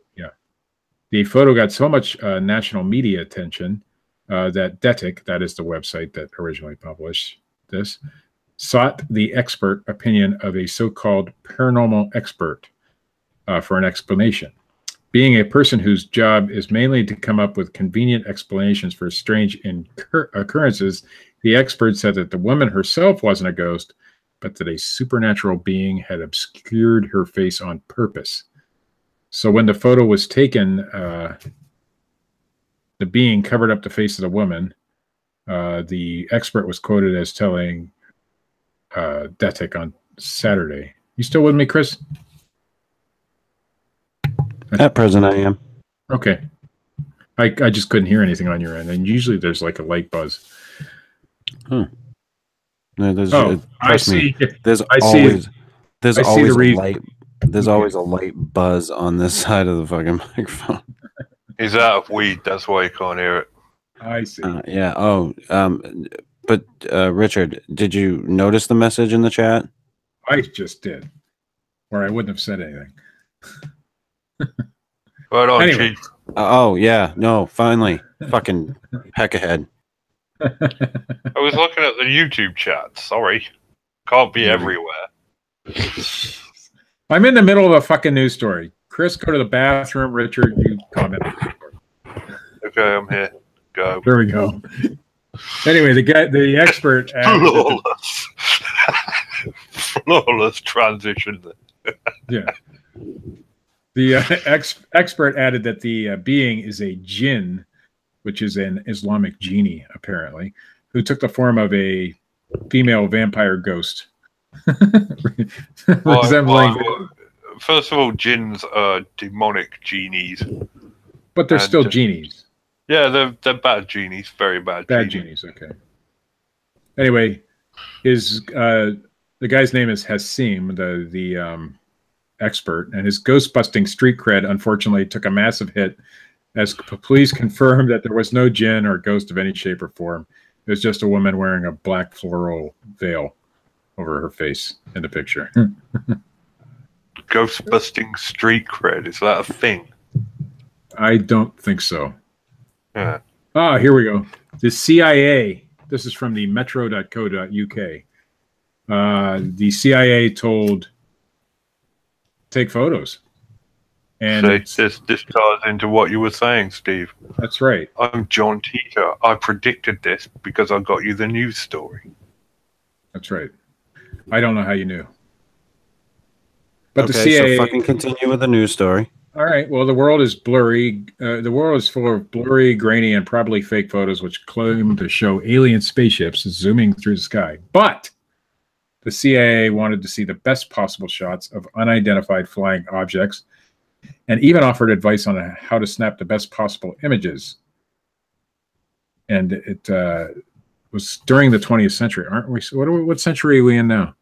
the photo got so much uh, national media attention uh, that Detik, that is the website that originally published this, sought the expert opinion of a so-called paranormal expert uh, for an explanation. Being a person whose job is mainly to come up with convenient explanations for strange incur- occurrences, the expert said that the woman herself wasn't a ghost, but that a supernatural being had obscured her face on purpose. So when the photo was taken, uh, the being covered up the face of the woman. Uh, the expert was quoted as telling uh, Detik on Saturday. You still with me, Chris? At present, I am. Okay. I, I just couldn't hear anything on your end, and usually there's like a light buzz. No, there's, Oh, uh, I trust me, see. there's I see- always there's I see the always a reason. light there's always a light buzz on this side of the fucking microphone. He's out of weed. That's why you can't hear it. I see. Uh, yeah. Oh, um, but uh, Richard, did you notice the message in the chat? I just did, or I wouldn't have said anything. Right on, Anyway. Chief. Uh, oh yeah, no, finally, fucking heck ahead. I was looking at the YouTube chat. Sorry. Can't be Yeah. everywhere. I'm in the middle of a fucking news story. Chris, go to the bathroom. Richard, you comment. Okay, I'm here. Go. There we go. Anyway, the guy, the expert, Flawless. Flawless transition. the, the uh, ex, expert added that the uh, being is a jinn, which is an Islamic genie, apparently, who took the form of a female vampire ghost, resembling. well, first of all, jinns are demonic genies. but they're still genies. Yeah, they're they're bad genies, very bad. Bad genies. genies. Okay. Anyway, his uh, the guy's name is Hassim, the the um, expert, and his ghost busting street cred unfortunately took a massive hit as police confirmed that there was no jinn or ghost of any shape or form. It was just a woman wearing a black floral veil over her face in the picture. Ghost busting street cred. Is that a thing? I don't think so. Yeah. Ah, here we go. The CIA. This is from the metro.co.uk. Uh, the CIA told take photos. And So this this ties into what you were saying, Steve. that's right. I'm John Titor. I predicted this because I got you the news story. That's right. I don't know how you knew. But the okay, CIA so fucking continue with the news story. All right. Well, the world is blurry. Uh, the world is full of blurry, grainy, and probably fake photos which claim to show alien spaceships zooming through the sky. But the CIA wanted to see the best possible shots of unidentified flying objects and even offered advice on how to snap the best possible images. And it uh, was during the 20th century, aren't we? What, we- what century are we in now?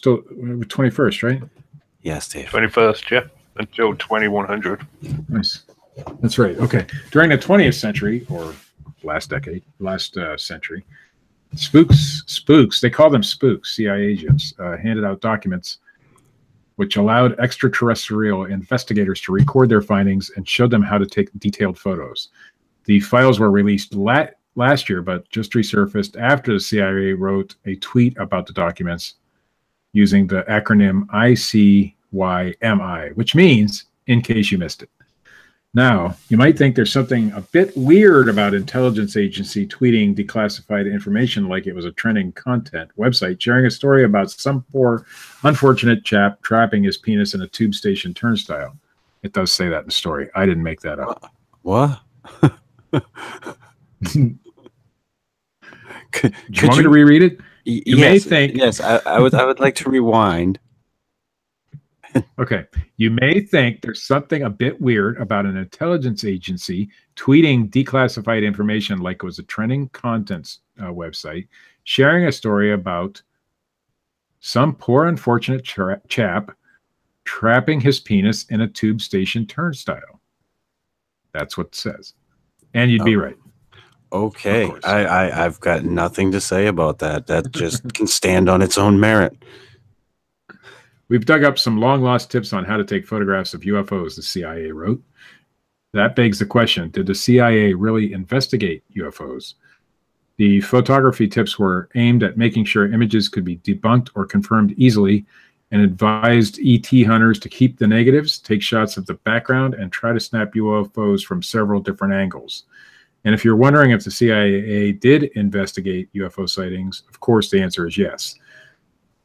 Still 21st, right? Yes, Dave. Twenty first, yeah, until twenty one hundred. Nice. That's right. Okay. During the 20th century or last decade, last uh, century, spooks, spooks, they call them spooks, CIA agents, uh, handed out documents which allowed extraterrestrial investigators to record their findings and showed them how to take detailed photos. The files were released la- last year, but just resurfaced after the CIA wrote a tweet about the documents using the acronym ICYMI, which means in case you missed it. Now, you might think there's something a bit weird about intelligence agency tweeting declassified information like it was a trending content website sharing a story about some poor unfortunate chap trapping his penis in a tube station turnstile. It does say that in the story. I didn't make that up. What? could, Do you want me to you, reread it? You may think- yes, I, I would I would like to rewind. Okay. You may think there's something a bit weird about an intelligence agency tweeting declassified information like it was a trending contents uh, website, sharing a story about some poor, unfortunate tra- chap trapping his penis in a tube station turnstile. That's what it says. And you'd be Oh. right. Okay. I, I I've got nothing to say about that. That just can stand on its own merit. We've dug up some long lost tips on how to take photographs of UFOs, the CIA wrote. That begs the question Did the CIA really investigate UFOs? The photography tips were aimed at making sure images could be debunked or confirmed easily and advised ET hunters to keep the negatives, take shots of the background, and try to snap UFOs from several different angles. And if you're wondering if the CIA did investigate UFO sightings, of course the answer is yes.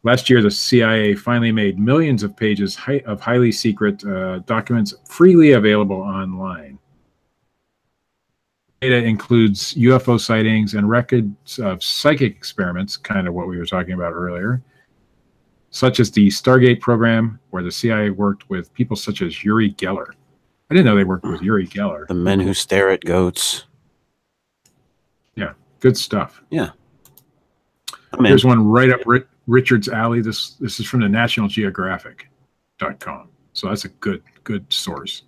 Last year, the CIA finally made millions of pages of highly secret uh, documents freely available online. Data includes UFO sightings and records of psychic experiments, kind of what we were talking about earlier, such as the Stargate program, where the CIA worked with people such as Uri Geller. I didn't know they worked with Uri Geller. The men who stare at goats. Yeah, good stuff. I'm in. Here's one right up Ri- Richard's alley. This this is from the National Geographic.com. So that's a good good source,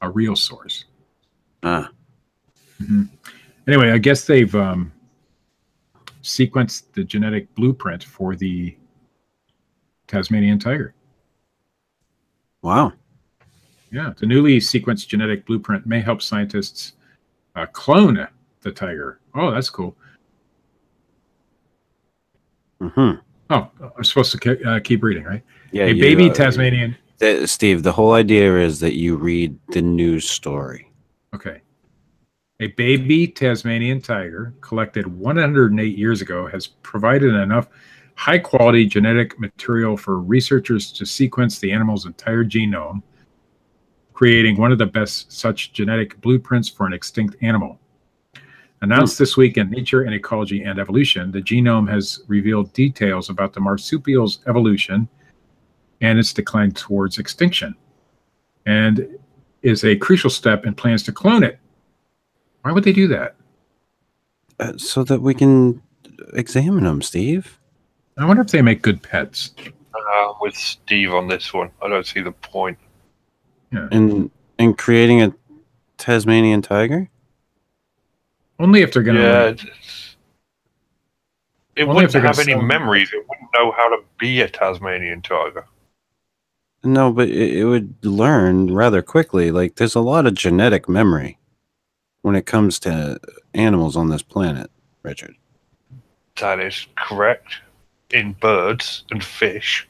a real source. Ah, Anyway, I guess they've um, sequenced the genetic blueprint for the Tasmanian tiger. wow. Yeah, the newly sequenced genetic blueprint may help scientists uh, clone the tiger. Oh, that's cool. hmm Oh, I'm supposed to uh, keep reading, right? Yeah, a you, baby uh, Tasmanian. Steve, the whole idea is that you read the news story. Okay. A baby Tasmanian tiger collected 108 years ago has provided enough high quality genetic material for researchers to sequence the animal's entire genome, creating one of the best such genetic blueprints for an extinct animal. Announced this week in Nature and Ecology and Evolution, the genome has revealed details about the marsupial's evolution and its decline towards extinction, and is a crucial step in plans to clone it. Why would they do that? Uh, so that we can examine them, Steve. I wonder if they make good pets. Uh, with Steve on this one, I don't see the point. In in creating a Tasmanian tiger? Only if they're gonna. yeah, like- it's, it Only wouldn't have any sell them. memories. It wouldn't know how to be a Tasmanian tiger. No, but it, it would learn rather quickly. Like there's a lot of genetic memory when it comes to animals on this planet, Richard. That is correct. In birds and fish.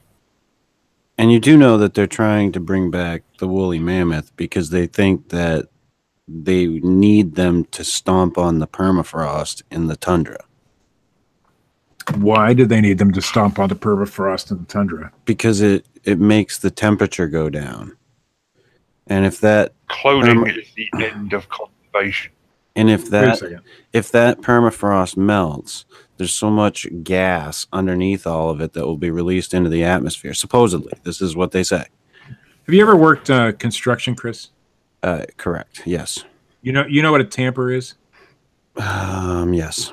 And you do know that they're trying to bring back the woolly mammoth because they think that they need them to stomp on the permafrost in the tundra. Why do they need them to stomp on the permafrost in the tundra? Because it, it makes the temperature go down. And if that Cloning Um, is the end of conservation. and if that if that permafrost melts, there's so much gas underneath all of it that will be released into the atmosphere. Supposedly, this is what they say. Have you ever worked uh, construction, Chris? Uh, correct. Yes. You know, you know what a tamper is. Um, yes.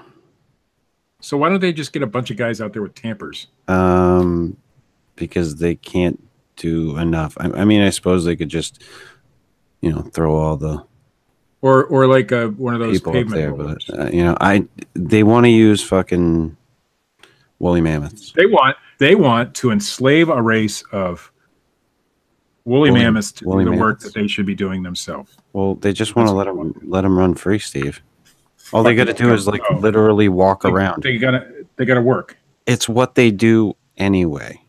So why don't they just get a bunch of guys out there with tampers? Um, because they can't do enough. I, I mean, I suppose they could just, you know, throw all the Or, or like uh, one of those people up there. rollers. But uh, you know, I they want to use fucking woolly mammoths. They want they want to enslave a race of woolly, Woolly- mammoths to woolly do the work that they should be doing themselves. Well, they just want to let them let them run free, Steve. All they got to do is like Oh. literally walk They- around. They gotta they gotta work. It's what they do anyway.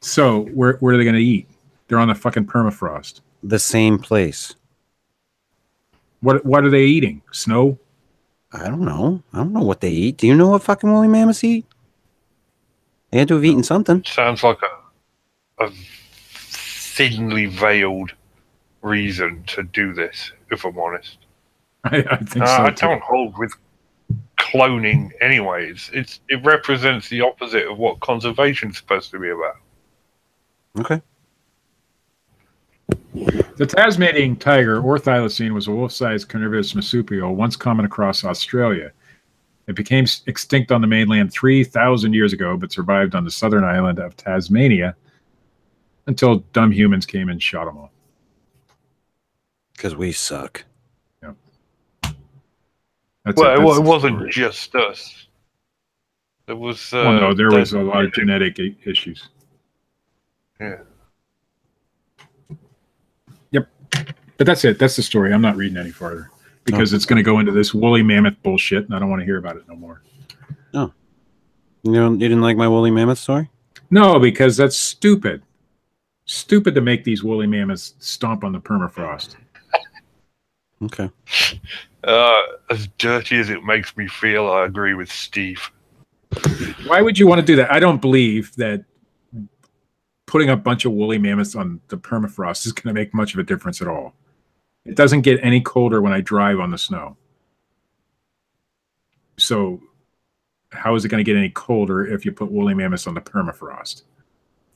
So where where are they gonna eat? They're on the fucking permafrost. The same place. What what are they eating? Snow? I don't know. I don't know what they eat. Do you know what fucking woolly mammoths eat? They had to have eaten something. Sounds like a, a thinly veiled reason to do this, if I'm honest. I, I think Uh, so. I too. don't hold with cloning anyways. It's it represents the opposite of what conservation's supposed to be about. Okay. The Tasmanian tiger, or thylacine, was a wolf-sized carnivorous marsupial once common across Australia. It became extinct on the mainland 3,000 years ago, but survived on the southern island of Tasmania until dumb humans came and shot them all. Because we suck. That's well, it, that's it wasn't story. just us. There was. Uh, well, no, there was a lot of genetic i- issues. Yeah. Yep. But that's it. That's the story. I'm not reading any farther. because it's going to go into this woolly mammoth bullshit, and I don't want to hear about it no more. You know, you didn't like my woolly mammoth story? No, because that's stupid. Stupid to make these woolly mammoths stomp on the permafrost. Okay. Uh, as dirty as it makes me feel, I agree with Steve. Why would you want to do that? I don't believe that putting a bunch of woolly mammoths on the permafrost is going to make much of a difference at all. It doesn't get any colder when I drive on the snow. So, how is it going to get any colder if you put woolly mammoths on the permafrost?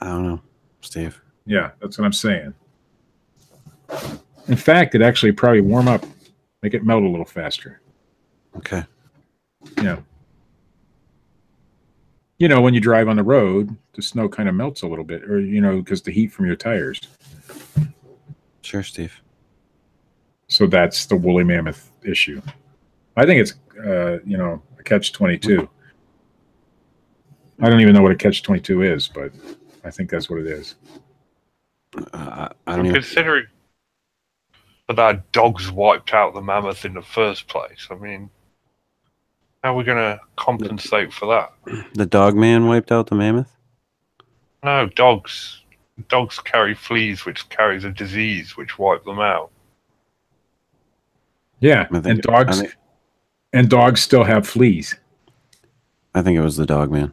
I don't know, Steve. Yeah, that's what I'm saying. In fact, it actually probably warm up, make it melt a little faster. Okay. Yeah. You know, when you drive on the road, the snow kind of melts a little bit, or, you know, because the heat from your tires. Sure, Steve. So that's the woolly mammoth issue. I think it's, uh, you know, a catch 22. I don't even know what a catch 22 is, but I think that's what it is. Uh, I don't even. Considering that our dogs wiped out the mammoth in the first place, I mean, how are we going to compensate for that? The dog man wiped out the mammoth? No, dogs. Dogs carry fleas, which carries a disease, which wipe them out. Yeah, think- and dogs I think- and dogs still have fleas. I think it was the dog man.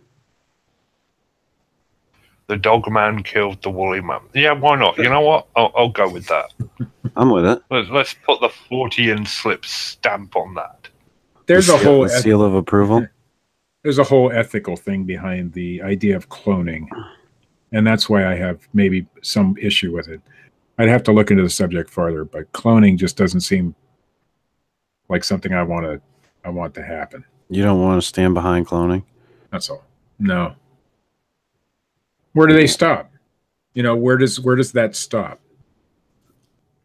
The dog man killed the woolly mammoth. Yeah, why not? You know what? I'll, I'll go with that. I'm with it. Let's, let's put the Fortean slip stamp on that. There's The a seal- whole the seal of approval. there's a whole ethical thing behind the idea of cloning and that's why i have maybe some issue with it i'd have to look into the subject farther but cloning just doesn't seem like something i want to i want to happen You don't want to stand behind cloning? that's all no where do they stop you know where does where does that stop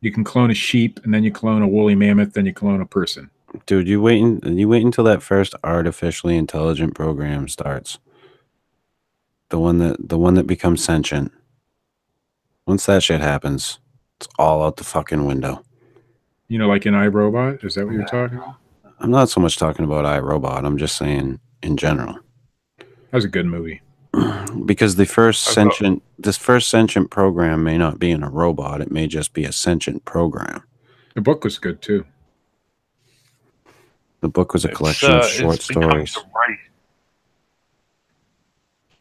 you can clone a sheep and then you clone a woolly mammoth then you clone a person Dude, you wait in, you wait until that first artificially intelligent program starts. The one that the one that becomes sentient. Once that shit happens, it's all out the fucking window. you know like in iRobot is that what you're talking about I'm not so much talking about iRobot. I'm just saying in general. that was a good movie because the first I've got- sentient this first sentient program may not be in a robot. It may just be a sentient program. the book was good too The book was a collection uh, of short it's stories.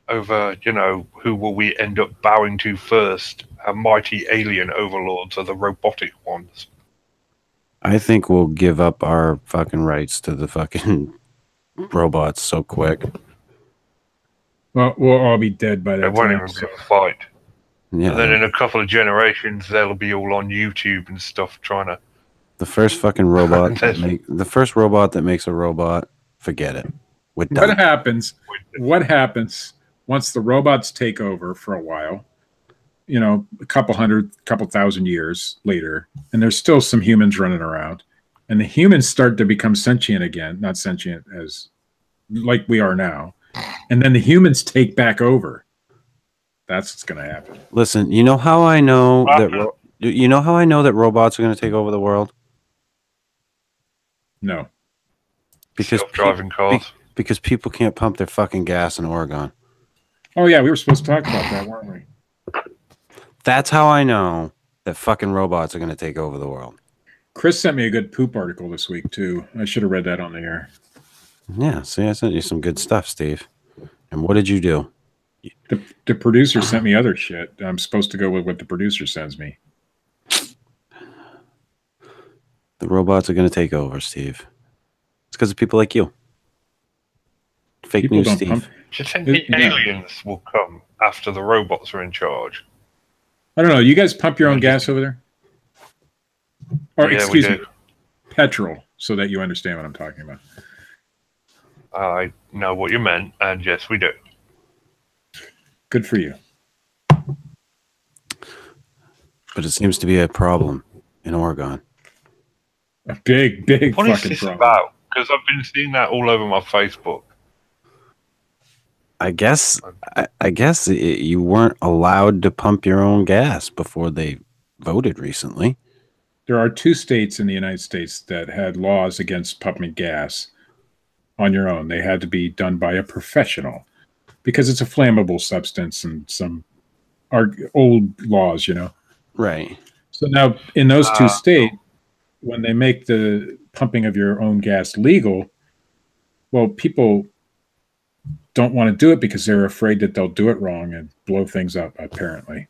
Over, you know, who will we end up bowing to first? Our mighty alien overlords or the robotic ones? I think we'll give up our fucking rights to the fucking robots so quick. Well, we'll all be dead by They that won't time. even so- get a fight. Yeah. And then in a couple of generations, they'll be all on YouTube and stuff trying to. the first fucking robot that make, the first robot that makes a robot, forget it. What happens? What happens once the robots take over for a while? You know, a couple hundred, couple thousand years later, and there's still some humans running around, and the humans start to become sentient again, not sentient as like we are now, and then the humans take back over. That's what's going to happen. Listen, you know how I know that Uh-huh. ro- you know how I know that robots are going to take over the world No, because pe- Self-driving cars. because people can't pump their fucking gas in Oregon. oh yeah, we were supposed to talk about that, weren't we? That's how I know that fucking robots are going to take over the world. Chris sent me a good poop article this week too. I should have read that on the air. Yeah, see, I sent you some good stuff, Steve. And what did you do? The, the producer sent me other shit. I'm supposed to go with what the producer sends me. The robots are going to take over, Steve. It's because of people like you. Fake People news, Steve. pump. Do you think It- the yeah. aliens will come after the robots are in charge? I don't know. You guys pump your own gas over there? Or Yeah, excuse me, petrol, so that you understand what I'm talking about. I know what you meant, and yes, we do. Good for you. But it seems to be a problem in Oregon. A big, big What is fucking this problem. about? Because I've been seeing that all over my Facebook. I guess I, I guess it, you weren't allowed to pump your own gas before they voted recently. there are two states in the United States that had laws against pumping gas on your own. They had to be done by a professional because it's a flammable substance and some are old laws, you know. Right. So now in those two Ah. states, when they make the pumping of your own gas legal, well, people don't want to do it because they're afraid that they'll do it wrong and blow things up, apparently.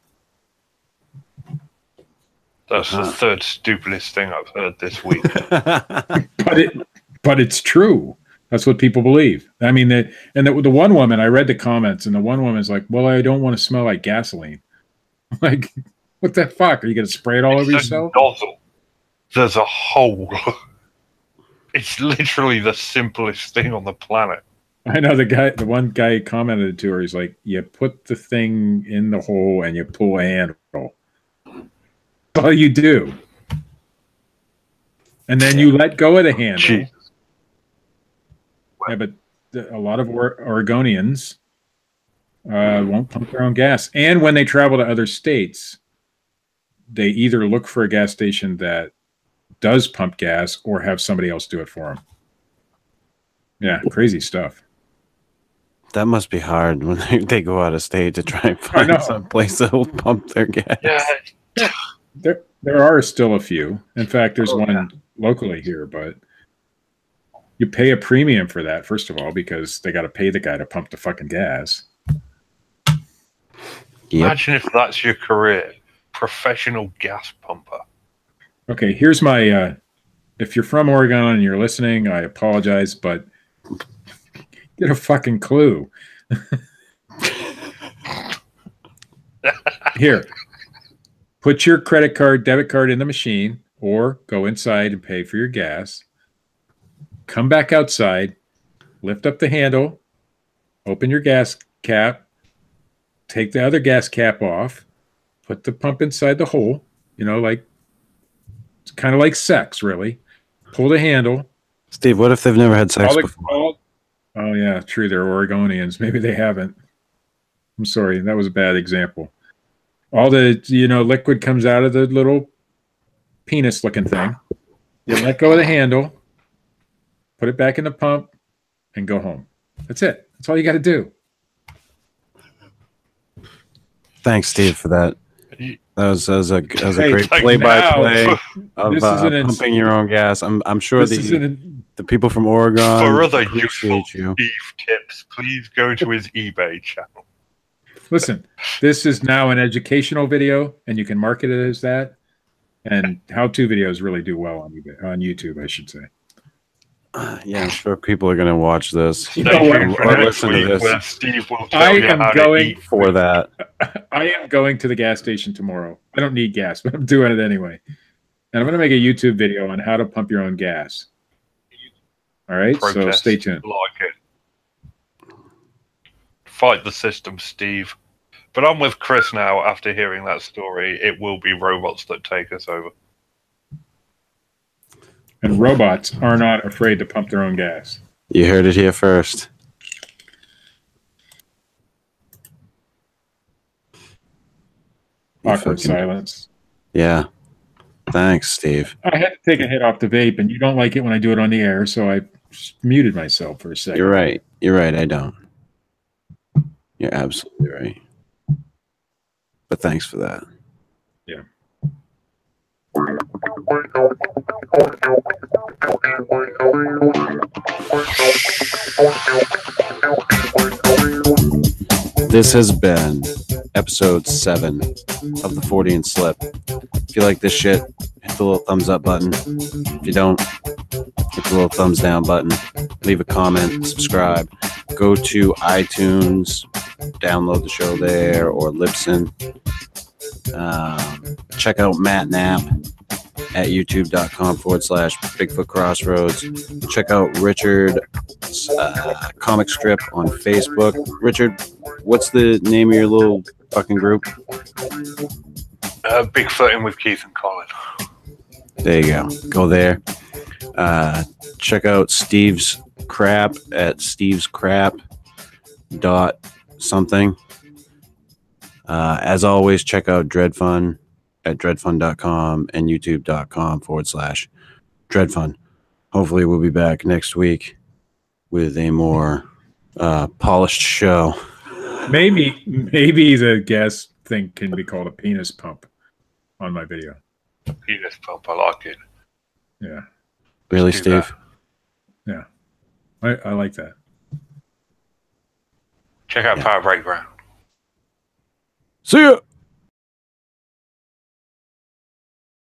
That's the Uh-huh. third stupidest thing I've heard this week. But it but it's true. That's what people believe. I mean, the, and the, the one woman, I read the comments, and the one woman's like, "Well, I don't want to smell like gasoline." I'm like, what the fuck? Are you going to spray it all over It's a yourself? nozzle. There's a hole. it's literally the simplest thing on the planet. I know the guy, the one guy commented to her. He's like, "You put the thing in the hole and you pull a handle. That's all you do, and then you let go of the handle." Jesus. Yeah, but the, a lot of or- Oregonians uh, won't pump their own gas, and when they travel to other states, they either look for a gas station that does pump gas or have somebody else do it for them. Yeah, crazy stuff. that must be hard when they, they go out of state to try and find some place that will pump their gas. Yeah, There, there are still a few. In fact, there's Oh, one yeah. locally here, but you pay a premium for that first of all because they got to pay the guy to pump the fucking gas. Yep. imagine if that's your career, professional gas pumper. Okay, here's my. Uh, if you're from Oregon and you're listening, I apologize, but get a fucking clue. Here, put your credit card, debit card in the machine, or go inside and pay for your gas. Come back outside, lift up the handle, open your gas cap, take the other gas cap off, put the pump inside the hole, you know, like it's kind of like sex, really. Pull the handle. Steve, what if they've never had sex before? all- oh yeah, true. They're Oregonians. Maybe they haven't. I'm sorry, that was a bad example. All the you know liquid comes out of the little penis-looking thing. You let go of the handle, put it back in the pump, and go home. That's it. That's all you got to do. Thanks, Steve, for that. That was, that was a that was a Hey, great like play by play of uh, is an ins- pumping your own gas. I'm I'm sure the an, the people from Oregon For other useful appreciate you. Eve tips, please go to his eBay channel. listen. This is now an educational video, and you can market it as that. And how-to videos really do well on eBay, on YouTube, I should say. Yeah, I'm sure people are gonna watch this You know what? or listen to this Steve will tell I you am how to going- eat. for that. I am going to the gas station tomorrow. I don't need gas, but I'm doing it anyway. And I'm going to make a YouTube video on how to pump your own gas. All right, so stay tuned. Like it. Fight the system, Steve. But I'm with Chris now after hearing that story. It will be robots that take us over. And robots are not afraid to pump their own gas. You heard it here first. Awkward fucking- silence. Yeah. Thanks, Steve. I had to take a hit off the vape, and you don't like it when I do it on the air, so I muted myself for a 2nd You're right. You're right. I don't. You're absolutely right. But thanks for that. This has been episode seven of the Fortean Slip. If you like this shit, hit the little thumbs up button. If you don't, hit the little thumbs down button. Leave a comment, subscribe. Go to iTunes, download the show there, or Libsyn. Um, check out Matt Knapp at youtube.com forward slash Bigfoot Crossroads. Check out Richard's uh, comic strip on Facebook. Richard, what's the name of your little fucking group? Uh, Bigfooting with Keith and Colin. There you go. Go there. Uh, check out Steve's crap at Steve's crap dot something. Uh, as always, check out Dreadfun at dreadfun.com and youtube.com forward slash dreadfun. Hopefully, we'll be back next week with a more uh, polished show. Maybe maybe the gas thing can be called a penis pump on my video. Penis pump. I like it. Yeah, Really, Steve? that. I, I like that. Check out Yeah. Power Breakdown. See ya.